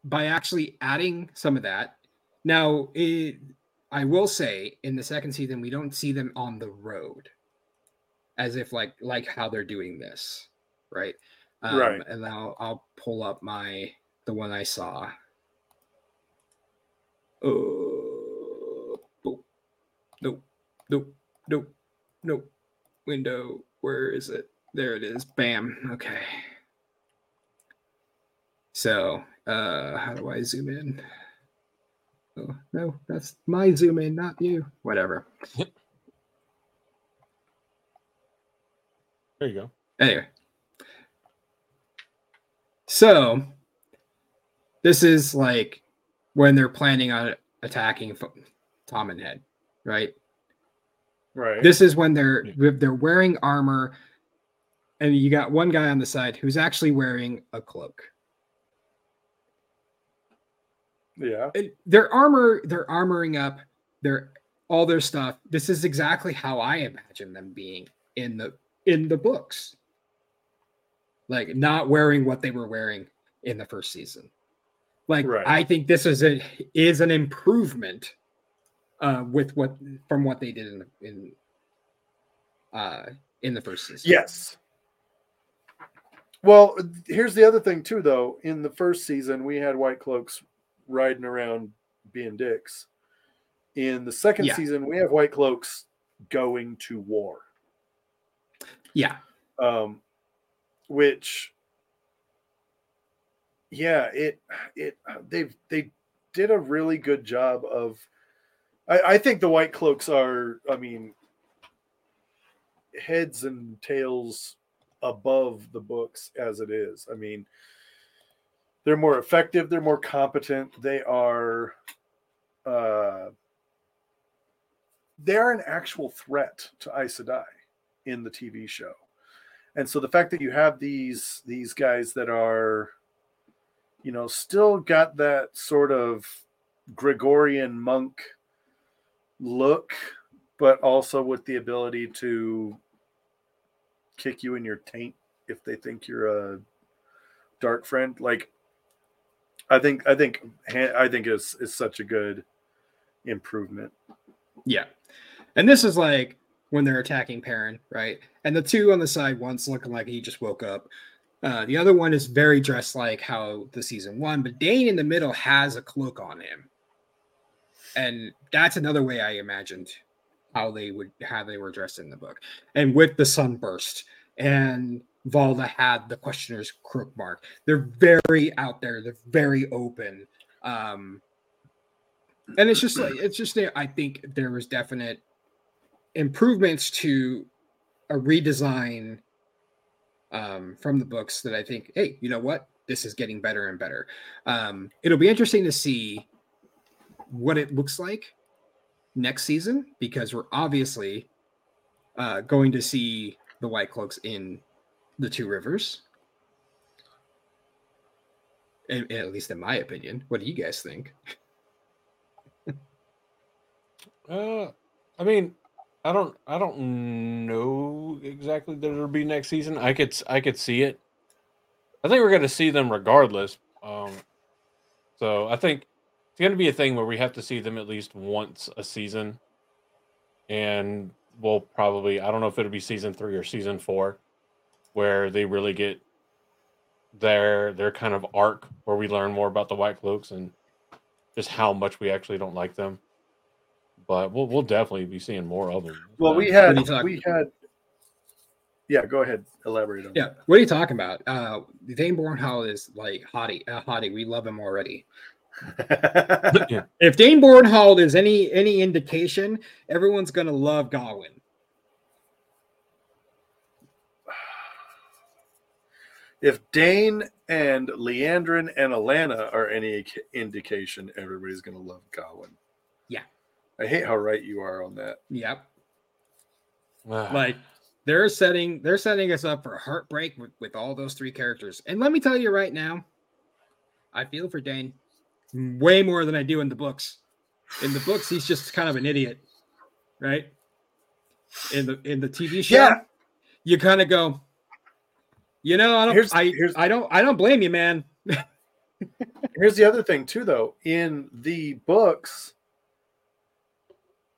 by actually adding some of that. Now, it, I will say in the second season we don't see them on the road, as if like like how they're doing this, right? Um, Right. And I'll I'll pull up my the one I saw. Oh, boop. nope, nope, nope, nope. Window, where is it? There it is. Bam. Okay. So Uh, how do I zoom in? Oh no, that's my zoom in, not you. Whatever. There you go. Anyway, so this is like when they're planning on attacking Toman Head, right? Right. This is when they're they're wearing armor, and you got one guy on the side who's actually wearing a cloak. Yeah. And their armor, they're armoring up their all their stuff. This is exactly how I imagine them being in the in the books. Like not wearing what they were wearing in the first season. Like Right. I think this is a is an improvement uh with what from what they did in the in uh in the first season. Yes. Well, here's the other thing too, though. In the first season, we had white cloaks riding around being dicks. In the second Yeah. season, we have white cloaks going to war. Yeah. um, which yeah it it they've they did a really good job of I, I think the white cloaks are i mean heads and tails above the books as it is i mean they're more effective they're more competent they are uh they're an actual threat to Aes Sedai in the TV show. And so the fact that you have these these guys that are you know still got that sort of Gregorian monk look but also with the ability to kick you in your taint if they think you're a dark friend like I think I think I think is is such a good improvement. Yeah. And this is like when they're attacking Perrin, right? And the two on the side, one's looking like he just woke up. Uh, the other one is very dressed like how the season one, but Dain in the middle has a cloak on him. And that's another way I imagined how they would how they were dressed in the book. And with the sunburst and Valda had the questioner's crook mark. They're very out there, they're very open. Um and it's just like it's just there. I think there was definite improvements to a redesign um, from the books that I think, hey, you know what, this is getting better and better. Um, it'll be interesting to see what it looks like next season because we're obviously uh, going to see the White Cloaks in the Two Rivers. In- at least in my opinion. What do you guys think? Uh, I mean, I don't, I don't know exactly that it'll be next season. I could, I could see it. I think we're going to see them regardless. Um, so I think it's going to be a thing where we have to see them at least once a season, and we'll probably, I don't know if it'll be season three or season four, where they really get their their kind of arc where we learn more about the White Cloaks and just how much we actually don't like them but we'll we'll definitely be seeing more of them. Well, we What had are you talking we had Yeah, go ahead. Elaborate on Yeah, what are you talking about? Uh, Dain Bornhald is like hottie, uh, hottie. We love him already. yeah, If Dain Bornhald is any any indication, everyone's gonna love Gawyn. If Dain and Liandrin and Alanna are any indication, everybody's going to love Gawyn. Yeah. I hate how right you are on that. Yep. like Like they're setting they're setting us up for a heartbreak with, with all those three characters. And let me tell you right now, I feel for Dain way more than I do in the books. In the books, he's just kind of an idiot, right? In the in the TV show, Yeah. you kind of go, you know, I don't, Here's- I, here's- I don't, I don't blame you, man. Here's the other thing, too, though. In the books,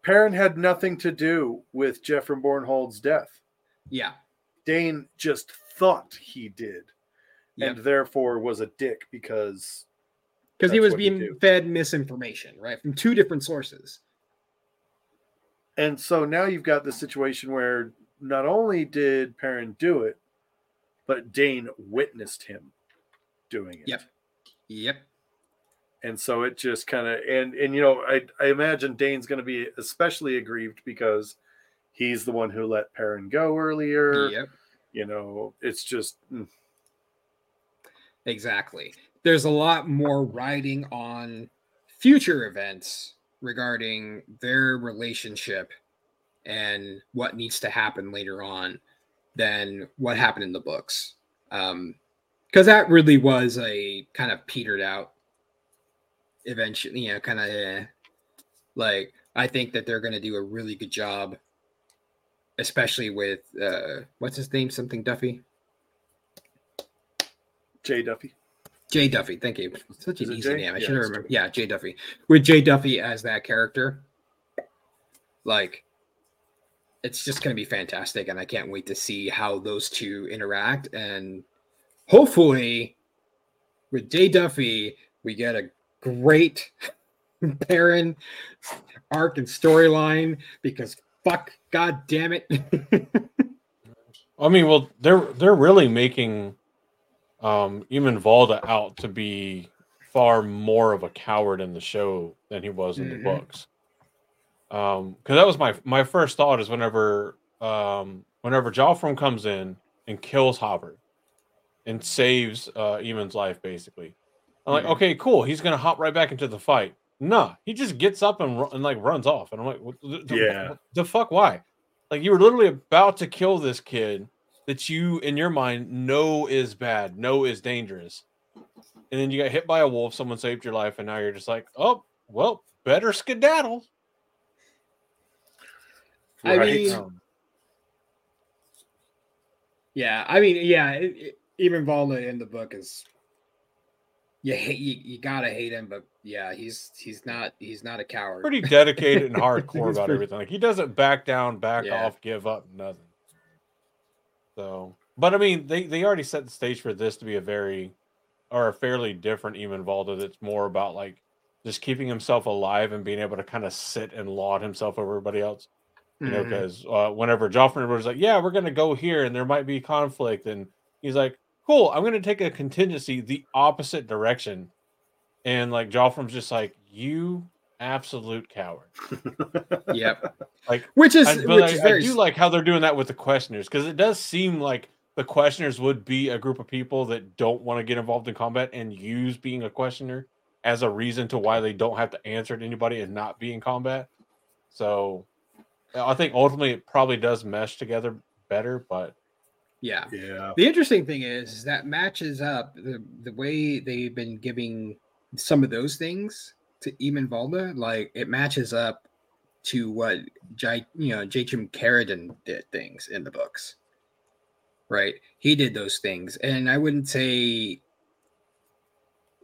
Perrin had nothing to do with Jeffrey Bornhald's death. Yeah, Dain just thought he did, Yep. and therefore was a dick because because he was being do. fed misinformation, right, from two different sources. And so now you've got the situation where not only did Perrin do it, but Dane witnessed him doing it. Yep. Yep. and so it just kind of and and you know I I imagine Dain's going to be especially aggrieved because he's the one who let Perrin go earlier. Yep. You know, it's just mm, Exactly. There's a lot more riding on future events regarding their relationship and what needs to happen later on than what happened in the books. Um, because that really was a kind of petered out eventually, you know, kind of eh. like I think that they're going to do a really good job, especially with uh, what's his name, something Duffy. Jay Duffy. Jay Duffy, thank you. Such an easy Jay? name. I Yeah, should remember. Yeah, Jay Duffy. With Jay Duffy as that character, like it's just gonna be fantastic, and I can't wait to see how those two interact. And hopefully, with Jay Duffy, we get a great Perrin arc and storyline because fuck, god damn it. I mean, well, they're they're really making um Eamon Valda out to be far more of a coward in the show than he was in Mhm. the books. Um, because that was my my first thought is whenever um whenever Joffrey comes in and kills Hopper and saves uh Eamon's life, basically. I'm like, Mhm. okay, cool. He's gonna hop right back into the fight. Nah, he just gets up and, and like runs off, and I'm like, what, the, the- Yeah. the fuck, why? Like you were literally about to kill this kid that you, in your mind, know is bad, know is dangerous, and then you got hit by a wolf. Someone saved your life, and now you're just like, oh, well, better skedaddle. I mean, Um, Yeah, I mean, yeah, it, it, even Valda in the book is you hate you, you gotta hate him, but yeah, he's he's not he's not a coward. pretty dedicated and hardcore about pretty- everything. Like he doesn't back down, back Yeah. off, give up, nothing. So, but I mean, they they already set the stage for this to be a very or a fairly different Eamon Valda. That's more about like just keeping himself alive and being able to kind of sit and laud himself over everybody else. You know, because uh, whenever Joffrey was like, "Yeah, we're gonna go here, and there might be conflict," and he's like, "Cool, I'm gonna take a contingency the opposite direction," and like Joffrey's just like, "You absolute coward." Yep. Like, Which is I, but which I, is I very do like how they're doing that with the questioners because it does seem like the questioners would be a group of people that don't want to get involved in combat and use being a questioner as a reason to why they don't have to answer to anybody and not be in combat. So I think ultimately it probably does mesh together better, but yeah. yeah. The interesting thing is, is that matches up the, the way they've been giving some of those things to Eamon Valda, like it matches up to what J, you know Jaichim Carridin did things in the books. Right, he did those things, and I wouldn't say.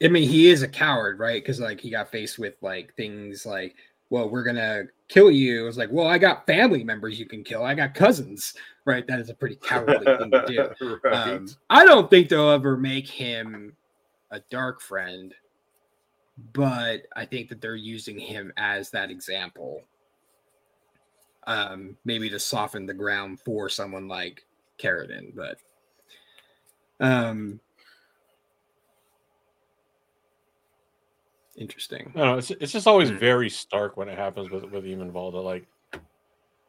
I mean, he is a coward, right? Because like he got faced with like things like, "Well, we're gonna kill you." It was like, "Well, I got family members you can kill. I got cousins." Right, that is a pretty cowardly thing to do. right. Um, I don't think they'll ever make him a dark friend, but I think that they're using him as that example. Um, maybe to soften the ground for someone like Carridin, but um, interesting. I don't know. It's, it's just always Hmm. very stark when it happens with with Eamon Valda. Like,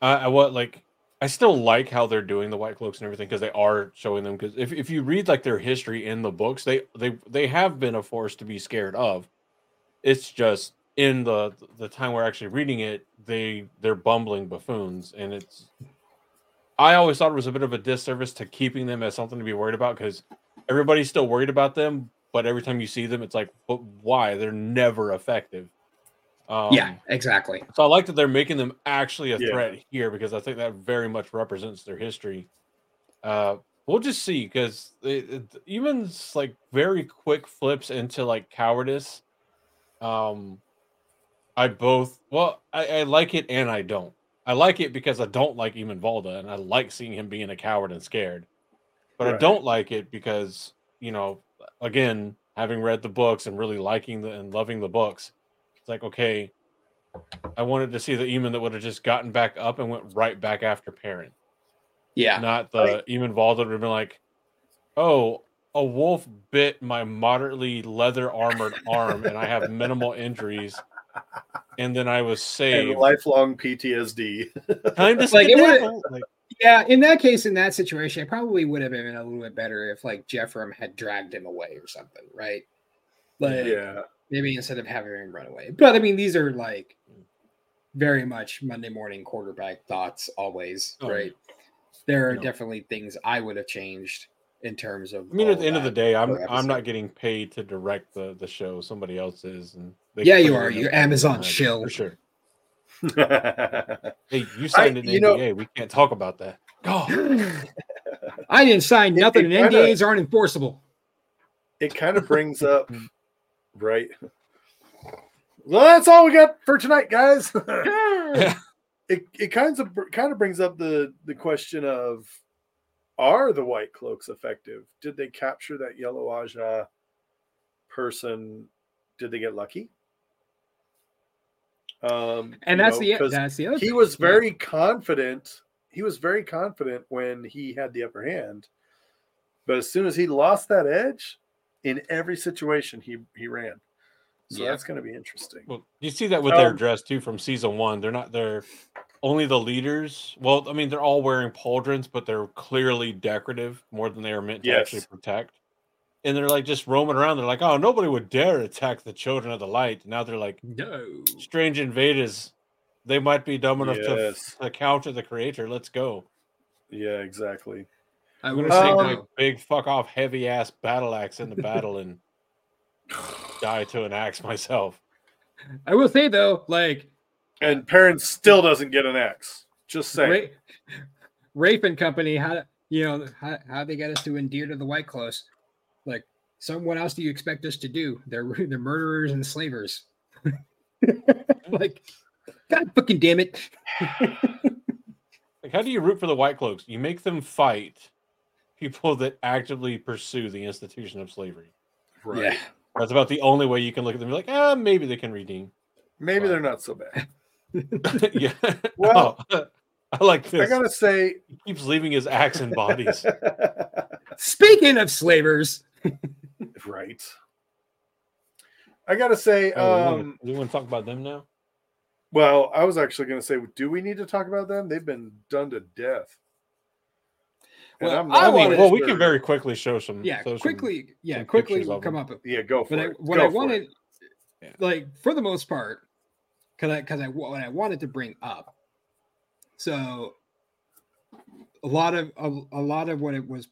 I, I what like I still like how they're doing the White Cloaks and everything because they are showing them. Because if, if you read like their history in the books, they they they have been a force to be scared of. It's just in the the time we're actually reading it, they they're bumbling buffoons, and it's. I always thought it was a bit of a disservice to keeping them as something to be worried about because everybody's still worried about them, but every time you see them, it's like, but why? They're never effective. Um, yeah, exactly. So I like that they're making them actually a Yeah. threat here because I think that very much represents their history. Uh, we'll just see because even s- like very quick flips into like cowardice. Um, I both well, I, I like it and I don't. I like it because I don't like Eamon Valda and I like seeing him being a coward and scared. But I don't like it because you know, again, having read the books and really liking the and loving the books, it's like okay, I wanted to see the Eamon that would have just gotten back up and went right back after Perrin, Yeah, not the I- Eamon Valda that would have been like, oh, a wolf bit my moderately leather armored arm and I have minimal injuries. And then I was And saved. lifelong PTSD. Kind of Like, it would've- like, Yeah, in that case, in that situation, it probably would have been a little bit better if like Geofram had dragged him away or something, right? Like yeah. maybe instead of having him run away. But I mean, these are like very much Monday morning quarterback thoughts always, Oh, right? There are No. definitely things I would have changed in terms of I mean, at the end of the day, I'm per I'm not getting paid to direct the the show. Somebody else is, and Yeah, you are. You're. Amazon shill. for sure. It Hey, you signed an you know- NDA. we can't talk about that. God. I didn't sign nothing, it and kinda- NDAs aren't enforceable. It kind of brings up, right? Well, that's all we got for tonight, guys. it it kind of kind of brings up the the question of are the white cloaks effective? Did they capture that yellow Ajah person? Did they get lucky? Um, And that's know, the 'cause that's the other. he thing, was yeah. very confident. He was very confident when he had the upper hand, but as soon as he lost that edge, in every situation he he ran. So Yeah. that's going to be interesting. Well, you see that with their Um, dress too from season one. They're not they're only the leaders. Well, I mean, they're all wearing pauldrons, but they're clearly decorative more than they are meant to actually protect. And they're like just roaming around. They're like, oh, nobody would dare attack the children of the light. Now they're like no. strange invaders. They might be dumb enough Yes. to, to counter the creator. Let's go. Yeah, exactly. I I'm would gonna have take Um, my big fuck off heavy ass battle axe in the battle and die to an axe myself. I will say though, like And parents still doesn't get an X. Just saying. Ra- Rape and Company, how you know how how they get us to endear to the White Clothes? Like, so what else do you expect us to do? They're they're murderers and slavers. like, God fucking damn it! Like, how do you root for the White Cloaks? You make them fight people that actively pursue the institution of slavery. Right. Yeah, That's about the only way you can look at them. and be like, ah, maybe they can redeem. Maybe Wow. they're not so bad. yeah. Well- Oh, I like this. I gotta say, He keeps leaving his axe in bodies. Speaking of slavers, right. I gotta say, Oh, we wanna- um, we want to talk about them now. well, I was actually gonna say, do we need to talk about them? They've been done to death. And Well, I'm I I mean, wanted- well, we can very quickly show some. yeah, show some- quickly, yeah, some quickly pictures of come up. Yeah, go for But I, it. what Go I for it. wanted, like for the most part, because I because I what I wanted to bring up. So, a lot of a, a lot of what it was,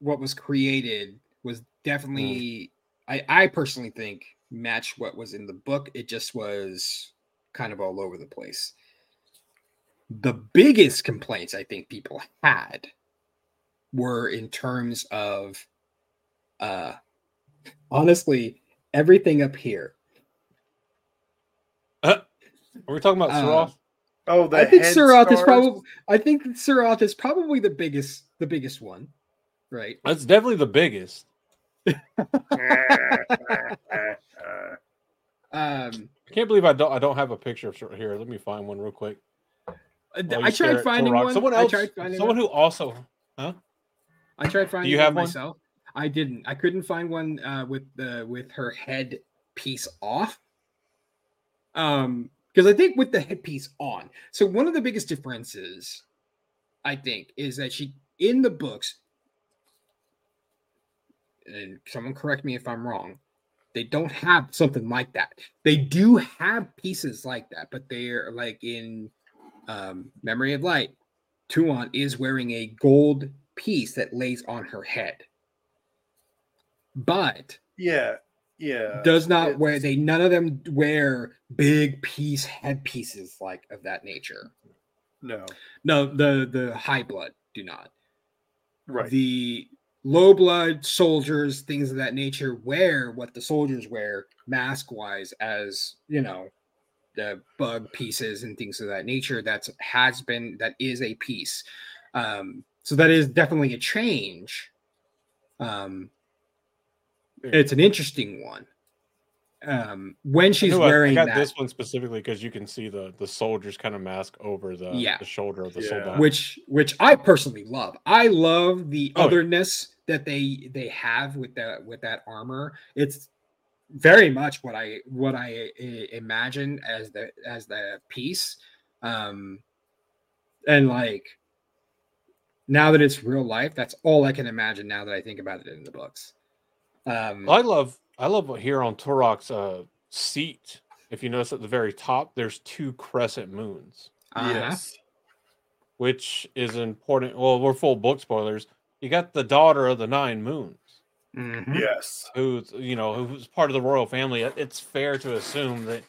what was created was definitely. I I personally think matched what was in the book. It just was kind of all over the place. The biggest complaints I think people had were in terms of uh honestly everything up here Are we talking about Uh, Suroth? Oh, the i think head Suroth is probably i think that Suroth is probably the biggest the biggest one right That's definitely the biggest. um I can't believe I don't. I don't have a picture here. Let me find one real quick. i, While I you tried finding one Someone i else. tried finding someone one. who also. Huh? I tried finding you one have one? myself i didn't i couldn't find one uh with the with her head piece off um because i think with the headpiece on so one of the biggest differences i think is that she in the books someone correct me if i'm wrong they don't have something like that. They do have pieces like that but they're like in um memory of light Tuon is wearing a gold piece that lays on her head. But yeah, yeah. does not wear they none of them wear big piece headpieces like of that nature. No, no the the high blood do not. Right. the low blood soldiers things of that nature wear what the soldiers wear mask wise as you know the bug pieces and things of that nature. That's has been that is a piece. Um so that is definitely a change. Um it's an interesting one um, when she's I- wearing I got that, this one specifically because you can see the the soldier's kind of mask over the, Yeah. the shoulder of the Yeah. soldier. which which I personally love. I love the Oh, yeah. otherness that they they have with that with that armor. It's very much what I what I i- imagine as the as the piece. Um and like now that it's real life, that's all I can imagine now that I think about it in the books. Um I love I love what here on Turak's uh, seat. If you notice at the very top, there's two crescent moons, uh-huh. Yes. which is important. Well, we're full book spoilers. You got the daughter of the nine moons, Mhm. Yes. who's you know who's part of the royal family. It's fair to assume that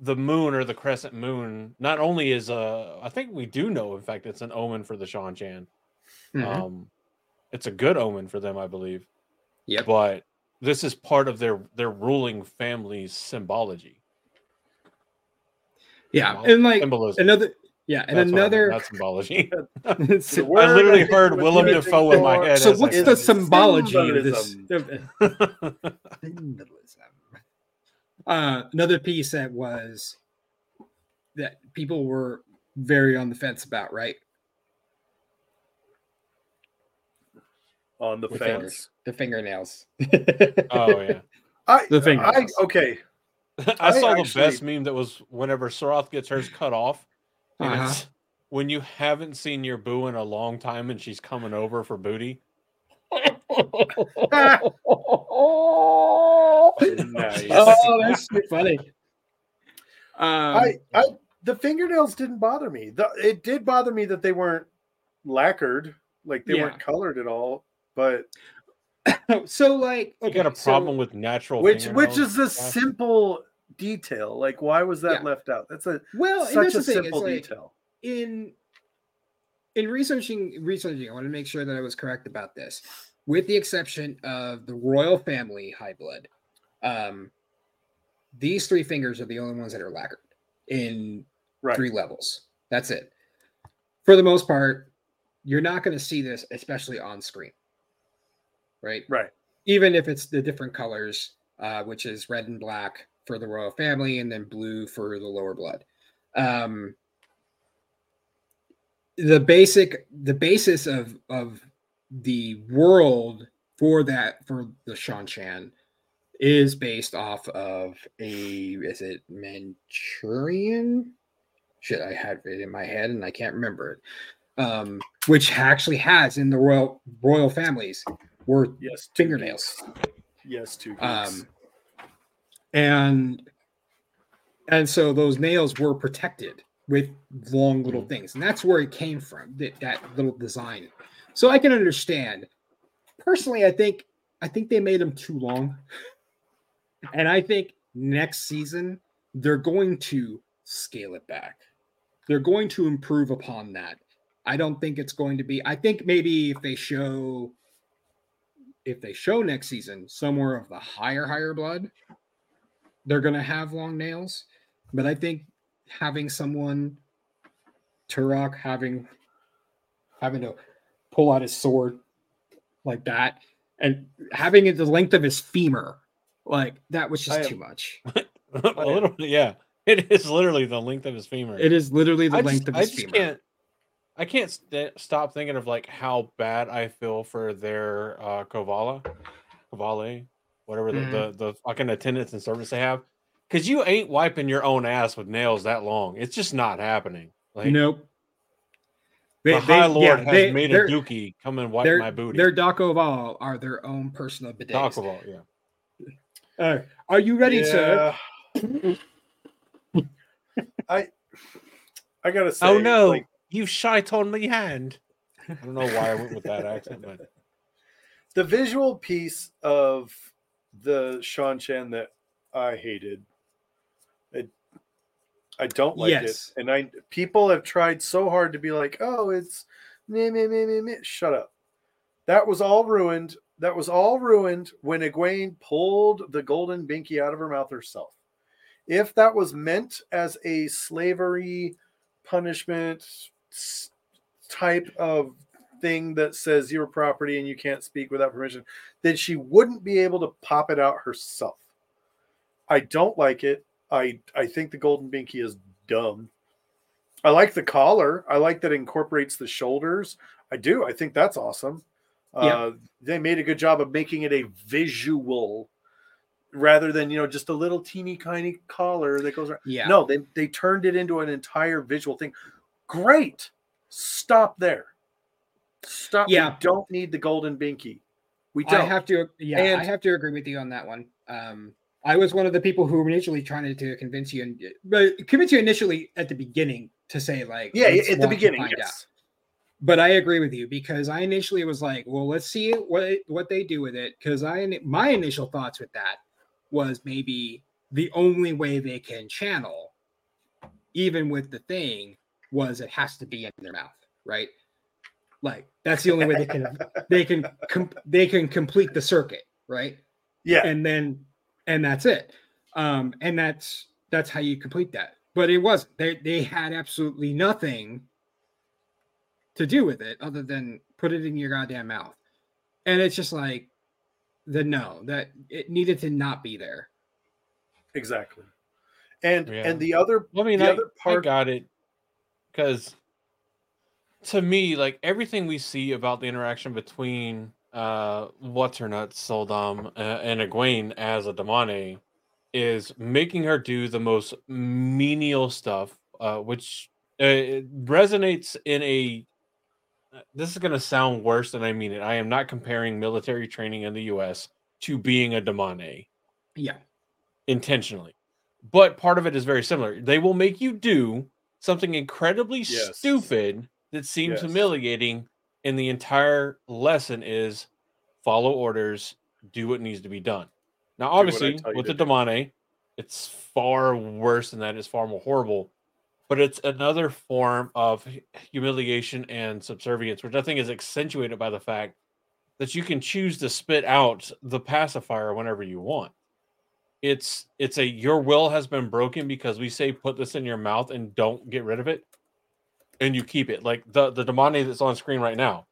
the moon or the crescent moon not only is uh I think we do know in fact it's an omen for the Seanchan. Mhm. Um, it's a good omen for them, I believe. Yeah. But this is part of their their ruling family's symbology. Yeah, Symbol- and like symbolism. another yeah, and That's what I meant, another not symbology. I literally heard was Willem using Dafoe in my head. so as what's said the it. symbology of this Symbolism. Symbolism. Uh, another piece that was that people were very on the fence about, right? On the The fence. fingers, the fingernails. oh yeah. I, The I okay. I, I saw the best meme that was whenever Suroth gets hers cut off. And Uh-huh. it's when you haven't seen your boo in a long time and she's coming over for booty. Nice. Oh, that's funny. Um, I, I, the fingernails didn't bother me. The, it did bother me that they weren't lacquered, like they Yeah. weren't colored at all. But so like You okay, got a so- problem with natural which, which is a simple detail. Like, why was that Yeah. left out? That's a well, and such that's a the thing. It's simple like, detail. in in researching researching, I want to make sure that I was correct about this. With the exception of the royal family high blood, um, these three fingers are the only ones that are lacquered in Right. three levels. That's it. For the most part, you're not going to see this, especially on screen. Right? Right. Even if it's the different colors, uh, which is red and black for the royal family, and then blue for the lower blood. Um, the basic, the basis of of the world for that for the Seanchan is based off of a is it Manchurian? Shit, I had it in my head and I can't remember it. Um, which actually has in the royal royal families were Yes. fingernails. geeks. Yes, two. Um, and and so those nails were protected with long little Mhm. things, and that's where it came from. That that little design. So I can understand. Personally, I think I think they made them too long, and I think next season they're going to scale it back. They're going to improve upon that. I don't think it's going to be. I think maybe if they show if they show next season somewhere of the higher higher blood they're going to have long nails but i think having someone Turak having having to pull out his sword like that and having it the length of his femur like that was just am- too much a little, yeah. It is literally the length of his femur. it is literally the I length just, of I his just femur can't. I can't st- stop thinking of like how bad I feel for their uh Kovala, Kovale, whatever the, Mhm. the the fucking attendance and service they have. Because you ain't wiping your own ass with nails that long. It's just not happening. Like nope the High Lord yeah, has they- made a dookie come and wipe my booty. their da'covale are their own personal bidets. Talk about yeah. Uh, are you ready, sir? I I gotta say, oh no, like, you shite on my hand. I don't know why I went with that accent, but the visual piece of the Seanchan that I hated. It, I don't like Yes. it, and I people have tried so hard to be like, "Oh, it's meh, meh, meh, meh, meh." Shut up. That was all ruined. That was all ruined when Egwene pulled the golden binky out of her mouth herself. If that was meant as a slavery punishment s- type of thing that says your property and you can't speak without permission, then she wouldn't be able to pop it out herself. I don't like it. I I think the golden binky is dumb. I like the collar. I like that it incorporates the shoulders. I do. I think that's awesome. Yeah. Uh, they made a good job of making it a visual rather than you know just a little teeny tiny collar that goes around. Yeah. No, they they turned it into an entire visual thing. Great. Stop there. Stop. Yeah. We don't need the golden binky. We don't. I have to, yeah, I have to agree with you on that one. Um, I was one of the people who were initially trying to convince you, and but convince you initially at the beginning to say like, yeah, at the beginning. find out. But I agree with you because I initially was like, well, let's see what what they do with it. Because I my initial thoughts with that was maybe the only way they can channel, even with the thing, was it has to be in their mouth, right? Like that's the only way they can they can com- they can complete the circuit, right? Yeah. and then and that's it um and that's that's how you complete that but it wasn't they they had absolutely nothing to do with it other than put it in your goddamn mouth and it's just like the no that it needed to not be there Exactly. And Yeah. and the other I mean, the I, other I got it because to me, like everything we see about the interaction between uh what's her nuts, Suldam, uh, and Egwene as a Damane is making her do the most menial stuff, uh, which uh, resonates in a. This is going to sound worse than I mean it. I am not comparing military training in the U.S. to being a Damane yeah intentionally. But part of it is very similar. They will make you do something incredibly Yes. stupid that seems Yes. humiliating, and the entire lesson is follow orders, do what needs to be done. Now, obviously, with the Damane, it's far worse than that. It's far more horrible, but it's another form of humiliation and subservience, which I think is accentuated by the fact that you can choose to spit out the pacifier whenever you want it's it's a your will has been broken because we say put this in your mouth and don't get rid of it and you keep it like the the Damane that's on screen right now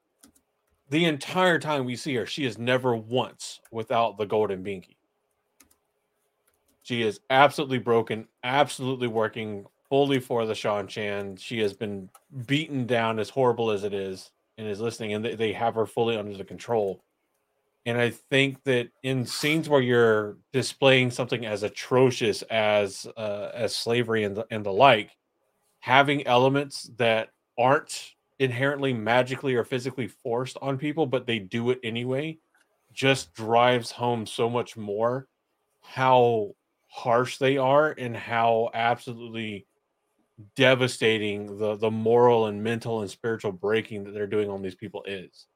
the entire time we see her she is never once without the golden binky she is absolutely broken absolutely working fully for the Seanchan. She has been beaten down as horrible as it is and is listening, and they have her fully under the control. And I think that in scenes where you're displaying something as atrocious as uh, as slavery and the, and the like, having elements that aren't inherently magically or physically forced on people, but they do it anyway, just drives home so much more how harsh they are and how absolutely devastating the the moral and mental and spiritual breaking that they're doing on these people is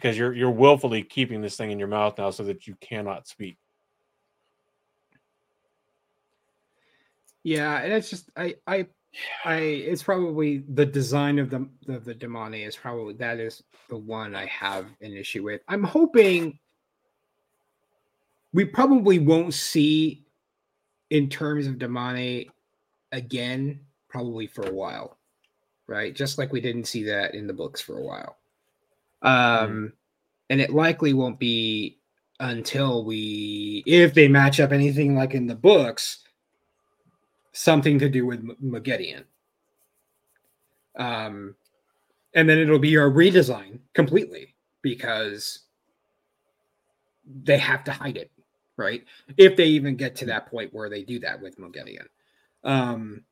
because you're you're willfully keeping this thing in your mouth now so that you cannot speak Yeah, and it's just I I I it's probably the design of the the, the is probably that is the one I have an issue with. I'm hoping we probably won't see in terms of Damane again probably for a while. Right? Just like we didn't see that in the books for a while. Um and it likely won't be until we if they match up anything like in the books something to do with M- Moghedien. Um, and then it'll be a redesign completely because they have to hide it, right? If they even get to that point where they do that with Moghedien. Um,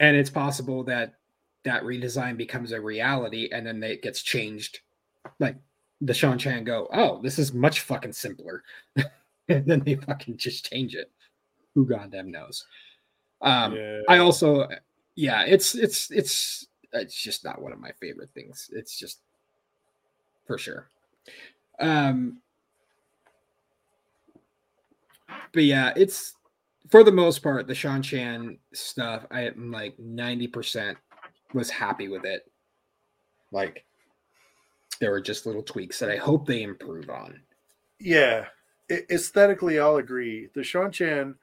and it's possible that that redesign becomes a reality and then it gets changed. Like the Seanchan go, oh, this is much fucking simpler. and then they fucking just change it. Who goddamn knows? Um, yeah. I also, yeah, it's it's it's it's just not one of my favorite things. It's just for sure. Um, but yeah, it's for the most part the Seanchan stuff. I am like ninety percent was happy with it. Like there were just little tweaks that I hope they improve on. yeah. Aesthetically, I'll agree. The Seanchan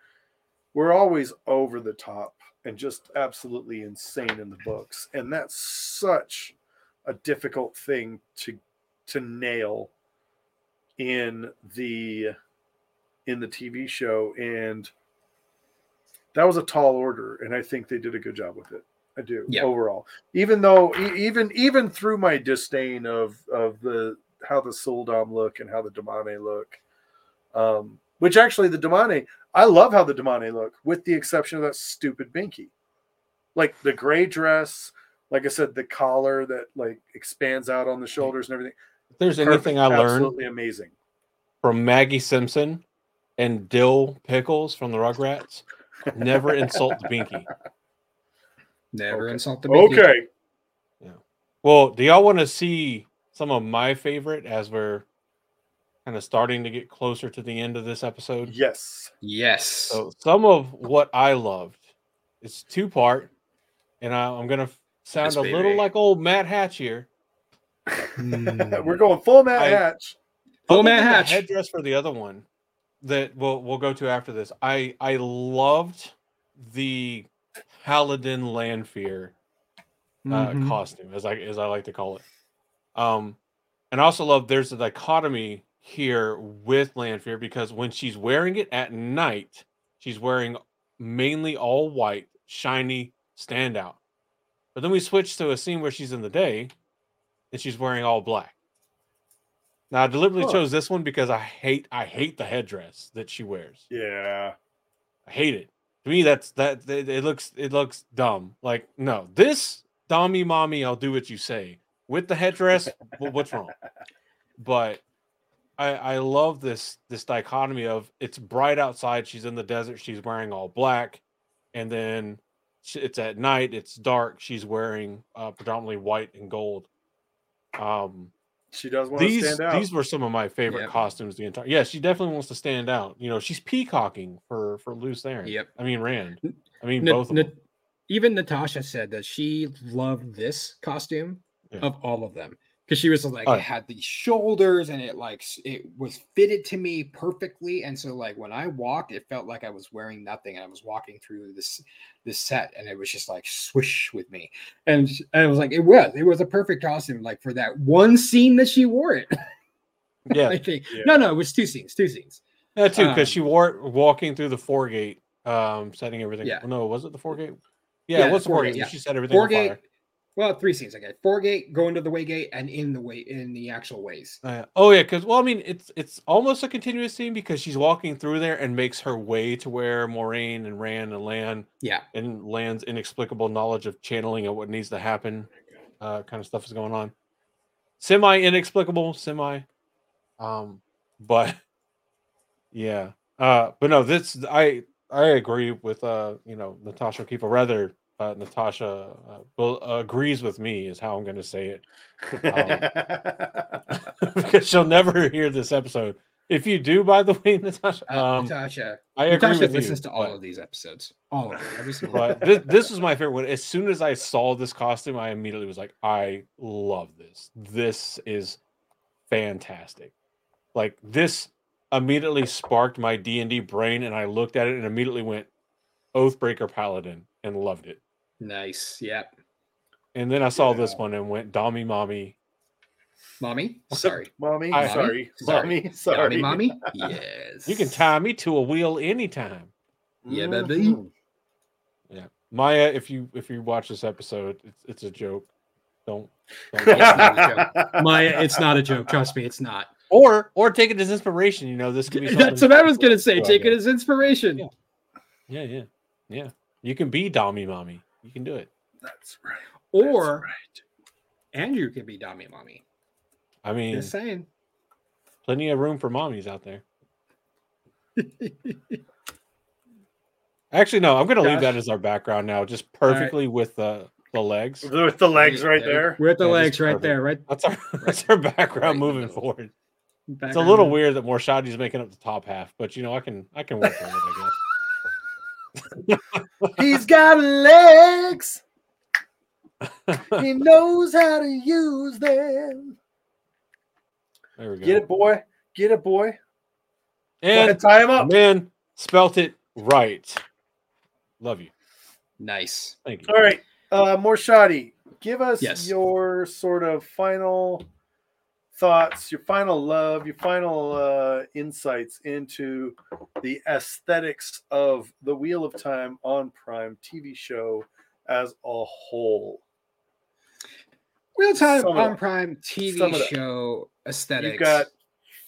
were always over the top and just absolutely insane in the books, and that's such a difficult thing to to nail in the in the TV show, and that was a tall order, and I think they did a good job with it. Do Yeah. overall, even though even even through my disdain of of the how the Suldam look and how the Damane look, um, which actually the Damane, I love how the Damane look, with the exception of that stupid Binky, like the gray dress, like I said, the collar that like expands out on the shoulders and everything. If there's Perfect, anything I learned absolutely amazing. from Maggie Simpson and Dill Pickles from the Rugrats, never insult the Binky. Never Okay. insult the Mickey. Okay, Yeah. Well, do y'all want to see some of my favorite as we're kind of starting to get closer to the end of this episode? yes, Yes. So some of what I loved, it's two part, and I, I'm gonna sound Yes, a little like old Matt Hatch here. Hmm. we're going full Matt I- Hatch. Full Matt than the Hatch. headdress for the other one that we'll we'll go to after this. I I loved the Paladin Lanfear uh, Mhm. costume, as I as I like to call it. Um, and I also love there's a dichotomy here with Lanfear because when she's wearing it at night, she's wearing mainly all white, shiny, standout. But then we switch to a scene where she's in the day, and she's wearing all black. Now I deliberately Huh. chose this one because I hate I hate the headdress that she wears. Yeah, I hate it. To me, that's that it, it looks it looks dumb. Like no, this Dommy mommy, I'll do what you say. With the headdress, what's wrong? But I I love this this dichotomy of it's bright outside. She's in the desert. She's wearing all black, and then it's at night. It's dark. She's wearing uh, predominantly white and gold. Um, she does want to these stand out. these were some of my favorite Yep. costumes the entire yeah she definitely wants to stand out you know she's peacocking for for Lews Therin. Yep. i mean rand i mean Na- both of Na- them even Natasha said that she loved this costume Yeah. of all of them because she was like Oh, it had these shoulders and it like it was fitted to me perfectly and so like when I walked it felt like I was wearing nothing and I was walking through this this set and it was just like swish with me and, and I was like it was it was a perfect costume like for that one scene that she wore it yeah I think Yeah. no no it was two scenes two scenes yeah too because um, she wore it walking through the Foregate um setting everything Yeah. no was it the Foregate yeah, Yeah, it was the four Four Gate, gate yeah. she set everything four on gate fire. Well three scenes I guess Foregate going to the way gate and in the way in the actual ways Uh, oh yeah because well i mean it's it's almost a continuous scene because she's walking through there and makes her way to where Moiraine and ran and lan yeah and Lan's inexplicable knowledge of channeling and what needs to happen, uh, kind of stuff is going on. Semi inexplicable, semi. Um, but yeah, uh, but no, this I I agree with uh, you know, Natasha or rather, uh, Natasha uh, will, agrees with me is how I'm going to say it because she'll never hear this episode. If you do, by the way, Natasha, Uh, um, Natasha. I agree Natasha with listens you. to all but- of these episodes. All of them. Every single one. but this, this was my favorite one. As soon as I saw this costume, I immediately was like, I love this. This is fantastic. Like this immediately sparked my D and D brain, and I looked at it and immediately went Oathbreaker Paladin and loved it. Nice. Yep. And then I saw this one and went Dommy Mommy. Mommy. Sorry. mommy, I- sorry, Sorry. mommy, sorry, Mommy. Mommy. Yes. You can tie me to a wheel anytime. Yeah, baby. Mhm. Maya, if you if you watch this episode, it's it's a joke. Don't, don't It's not a joke. Maya, it's not a joke. Trust me, it's not. or or take it as inspiration. You know, this could be That's something- what I was gonna say. Take it as inspiration. Yeah. Yeah, yeah, yeah. You can be Dommy Mommy. You can do it. That's right. Or That's Andrew can be Dommy Mommy. I mean, Just saying. plenty of room for mommies out there. Actually, no. I'm going to leave that as our background now, just right. perfectly with the the legs. with the legs right there. With the Yeah, legs right perfect. there. Right. That's our that's our background Right moving middle. forward. It's a background. little weird that Morshadi's making up the top half, but you know, I can I can work with it. I He's got legs. he knows how to use them. There we go. Get it, boy. Get it, boy. Go ahead, And tie him up. man spelt it right. Love you. Nice. Thank you. All right. Uh Morshadi. Give us Yes. your sort of final thoughts, your final love, your final uh, insights into the aesthetics of the Wheel of Time on Prime TV show as a whole. Real time Some on that. Prime TV of show aesthetics. You've got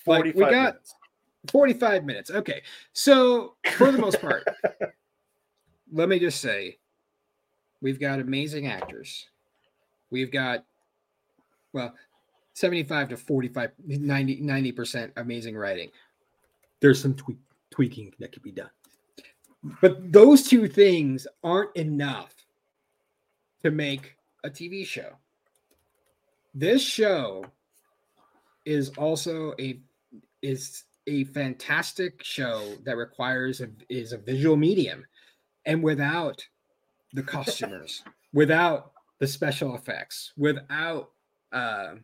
Like, we got- minutes. 45 minutes. Okay. So, for the most part, let me just say we've got amazing actors. We've got, well, 75 to 45, 90, 90% amazing writing. There's some tweak, tweaking that could be done. But those two things aren't enough to make a TV show. This show is also a is a fantastic show that requires a, is a visual medium and without the costumers without the special effects without uh,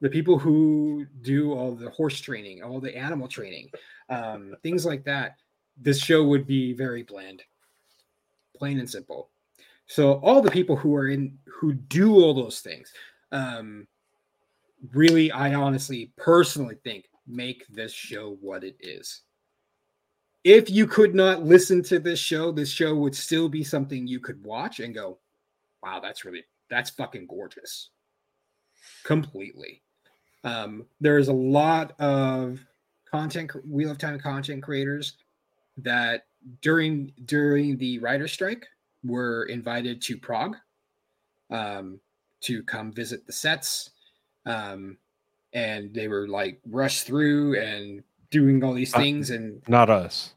the people who do all the horse training all the animal training um, things like that this show would be very bland plain and simple so all the people who are in who do all those things um, really i honestly personally think make this show what it is. If you could not listen to this show, this show would still be something you could watch and go, wow, that's really, that's fucking gorgeous. Completely. Um, there's a lot of content, Wheel of Time content creators that during during the writer strike were invited to Prague um, to come visit the sets. Um, and they were like rushed through and doing all these Uh, things and Not us.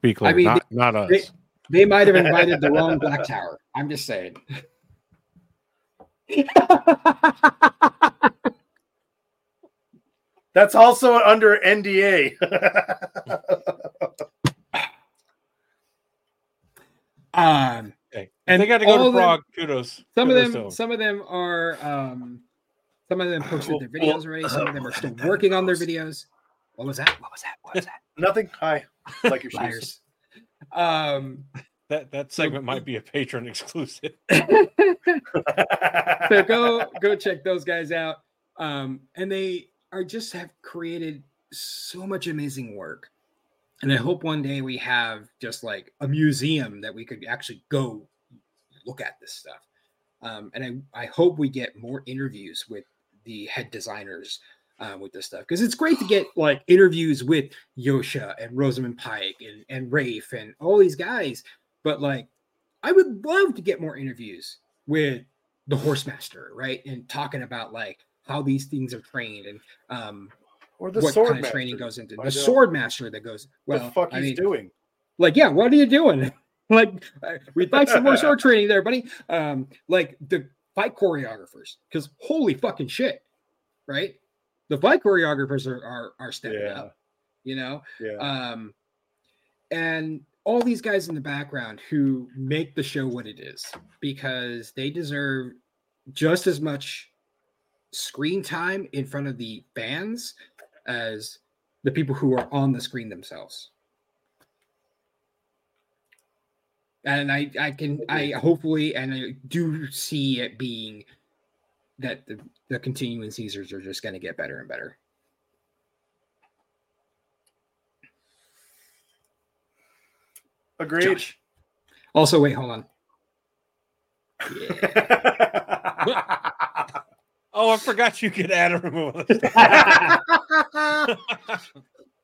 Be clear. I mean, not, not us. they- they might have invited the wrong black tower i'm just saying That's also under NDA. um Okay. And they got to go all to of them- Kudos. some of kudos to them some of them are um some of them posted their Well, videos already some of them are still that working on their videos what was that what was that what was that Nothing. Hi. Like your shoes. liars um That that segment might be a patron exclusive. so go go check those guys out um and they are just have created so much amazing work. And i hope one day we have just like a museum that we could actually go look at this stuff. Um and i i hope we get more interviews with the head designers uh, with this stuff. Because it's great to get like interviews with Josha and Rosamund Pike and, and Rafe and all these guys, but like I would love to get more interviews with the horsemaster, right? And talking about like how these things are trained and um or the what sword kind of training master. goes into I the sword master that goes What well the fuck I he's mean, doing? like yeah what are you doing like uh, we'd like some more sword training there buddy um like the fight choreographers because holy fucking shit right the fight choreographers are are, are stepping Yeah. up you know Yeah. um and all these guys in the background who make the show what it is because they deserve just as much screen time in front of the fans as the people who are on the screen themselves and i i can i hopefully and i do see it being that the, the continuing caesars are just going to get better and better Agreed. Josh. Also, wait, hold on. Oh, I forgot you could add a remove.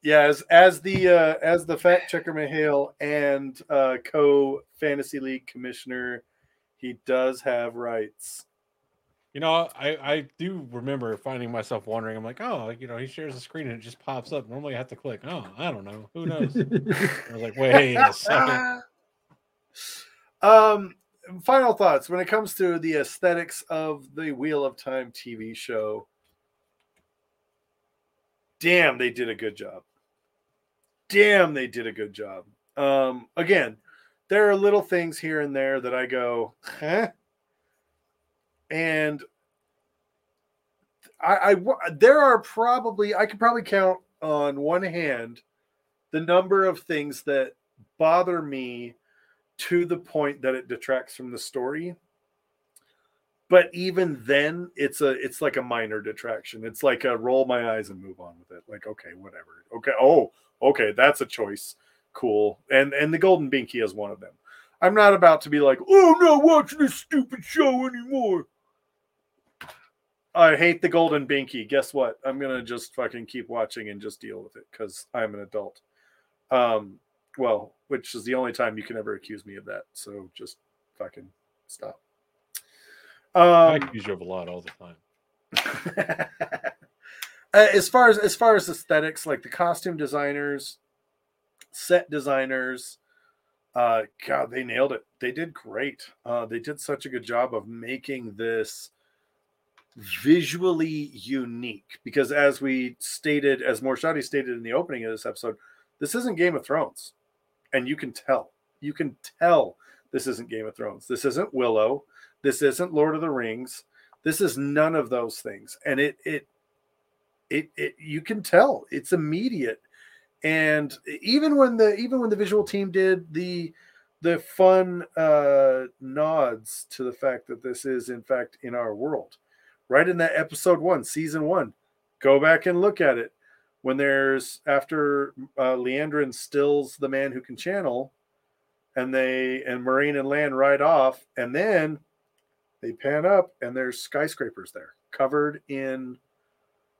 yeah, as, as the uh, as the fact checker M'hael and uh, co fantasy league commissioner, he does have rights. you know, I I do remember finding myself wondering. I'm like, oh, you know, he shares the screen and it just pops up. Normally, I have to click. Oh, I don't know. Who knows? I was like, wait a second. um, final thoughts when it comes to the aesthetics of the Wheel of Time TV show. Damn, they did a good job. Damn, they did a good job. Um, again, there are little things here and there that I go, huh? And I, I there are probably I could probably count on one hand the number of things that bother me to the point that it detracts from the story. but even then it's a it's like a minor detraction. It's like a roll my eyes and move on with it. Like okay whatever. Okay oh okay that's a choice. Cool. And and the golden binky is one of them. I'm not about to be like oh i'm not watching this stupid show anymore. I hate the golden binky. Guess what? I'm gonna just fucking keep watching and just deal with it because i'm an adult. Um well which is the only time you can ever accuse me of that so just fucking stop I um, accuse you of a lot all the time. Uh, as far as as far as aesthetics, like the costume designers, set designers, uh, God, they nailed it. They did great. Uh, they did such a good job of making this visually unique. Because as we stated, as Morshadi stated in the opening of this episode, this isn't Game of Thrones, and you can tell. You can tell this isn't Game of Thrones. This isn't Willow. This isn't Lord of the Rings. This is none of those things, and it it it, it you can tell it's immediate. And even when the even when the visual team did the the fun uh, nods to the fact that this is in fact in our world, right in that episode one, season one, go back and look at it. When there's after uh, Liandrin stills the man who can channel, and they and Moiraine and Lan ride off, and then they pan up and there's skyscrapers there covered in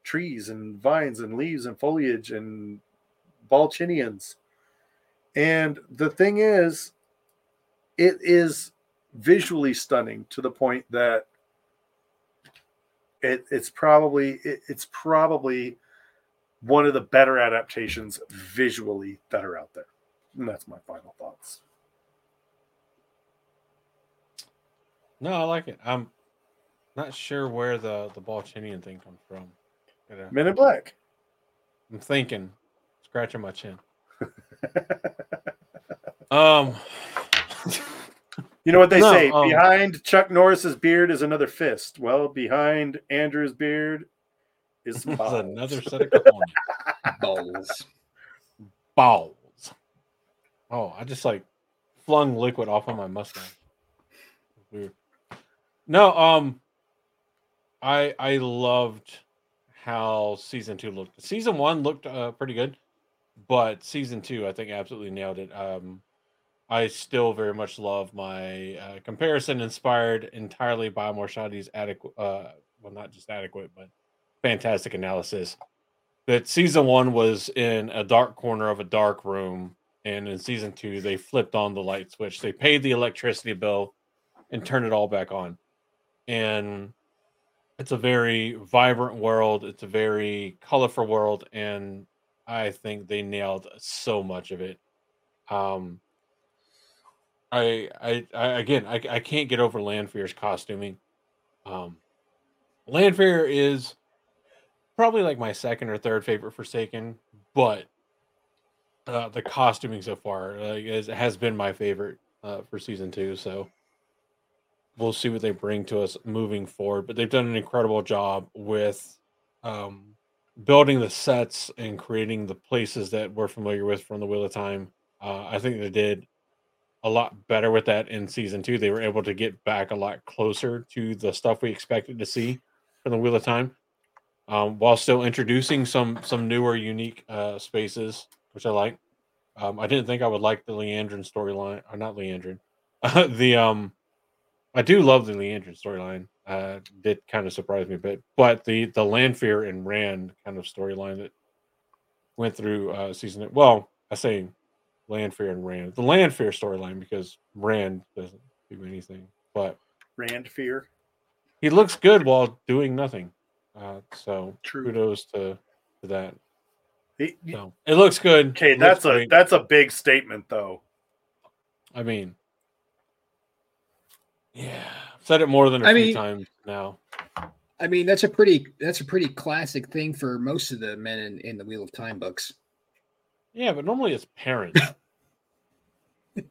trees and vines and leaves and foliage and balchinians. And the thing is it is visually stunning to the point that it, it's probably it, it's probably one of the better adaptations visually that are out there and that's my final thoughts No, I like it. I'm not sure where the the Balchinian thing comes from. Gotta- men in black I'm thinking, scratching my chin. Um, You know what they No, say? um, behind Chuck Norris's beard is another fist. Well, behind Andrew's beard is another set of cojones. Balls. balls. Oh, I just like flung liquid off on my mustache. Weird. No, um, I I loved how season two looked. Season one looked uh, pretty good, but season two I think absolutely nailed it. Um, I still very much love my uh, comparison inspired entirely by Morshadi's adequate, uh, well, not just adequate, but fantastic analysis. That season one was in a dark corner of a dark room, and in season two they flipped on the light switch. They paid the electricity bill and turned it all back on, and it's a very vibrant world. It's a very colorful world, and I think they nailed so much of it. Um, I, I, I again, I, I can't get over Lanfear's costuming. Um, Lanfear is probably like my second or third favorite Forsaken, but uh, the costuming so far like, is, has been my favorite uh, for season two. So we'll see what they bring to us moving forward. But they've done an incredible job with um, building the sets and creating the places that we're familiar with from the Wheel of Time. Uh, I think they did a lot better with that in season two. They were able to get back a lot closer to the stuff we expected to see from the Wheel of Time, um, while still introducing some some newer, unique uh, spaces, which I like. Um, I didn't think I would like the Liandrin storyline, or not Liandrin. the um, I do love the Liandrin storyline. Uh, did kind of surprise me a bit, but the the Lanfear and Rand kind of storyline that went through uh, season. Well, I say Lanfear and Rand. The Lanfear storyline because Rand doesn't do anything, but Rand Fear. he looks good while doing nothing. Uh, so True. kudos to, to that. He- So it looks good. okay, It looks that's a great. that's a big statement, though. I mean, yeah, I've said it more than a I few mean- times now. I mean, that's a pretty that's a pretty classic thing for most of the men in, in the Wheel of Time books. Yeah, but normally it's parents.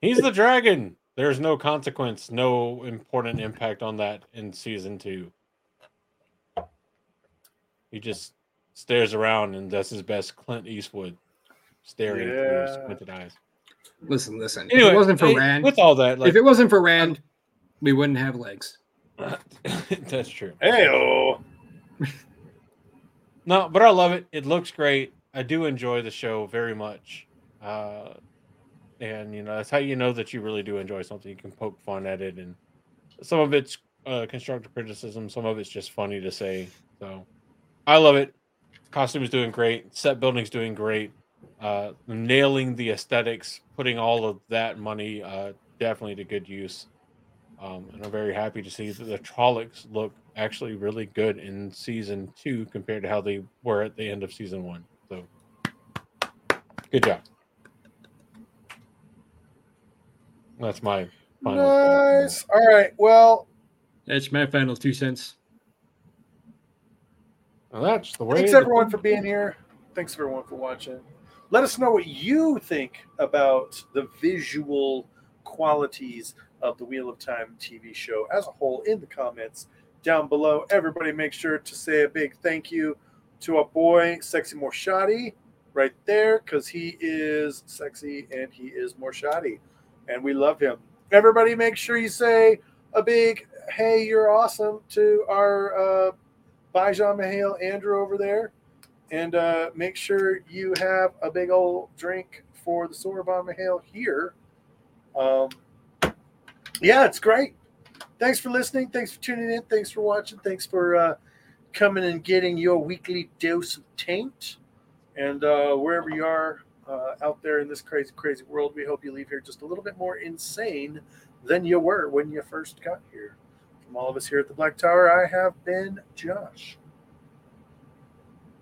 He's the dragon. There's no consequence, no important impact on that in season two. He just stares around and does his best Clint Eastwood staring through his squinted eyes. Listen, listen. Anyway, if it wasn't for hey, Rand, with all that, like if it wasn't for Rand, we wouldn't have legs. that's true. Hey, oh, No, but I love it. It looks great. I do enjoy the show very much. Uh, and you know, that's how you know that you really do enjoy something. You can poke fun at it, and some of it's uh, constructive criticism, some of it's just funny to say. So, I love it. Costume is doing great. Set building's doing great. Uh, nailing the aesthetics, putting all of that money uh, definitely to good use. Um, and I'm very happy to see that the Trollocs look actually really good in season two compared to how they were at the end of season one. So, good job. That's my final. thought. nice. All right. Well, That's my final two cents. Well, that's the way. thanks the- everyone for being here. Thanks everyone for watching. Let us know what you think about the visual qualities of the Wheel of Time TV show as a whole in the comments down below. Everybody, make sure to say a big thank you to our boy Sexy Morshadi right there because he is sexy and he is more shoddy, and we love him. Everybody, make sure you say a big "Hey, you're awesome" to our uh, Bajan M'hael Andrew over there, and uh, make sure you have a big old drink for the Soraban M'hael here. Um, yeah, it's great. Thanks for listening. Thanks for tuning in. Thanks for watching. Thanks for uh, coming and getting your weekly dose of taint. And uh, wherever you are uh, out there in this crazy, crazy world, we hope you leave here just a little bit more insane than you were when you first got here. From all of us here at the Black Tower, I have been Josh.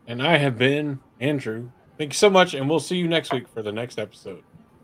And I have been Andrew. Thank you so much, and we'll see you next week for the next episode.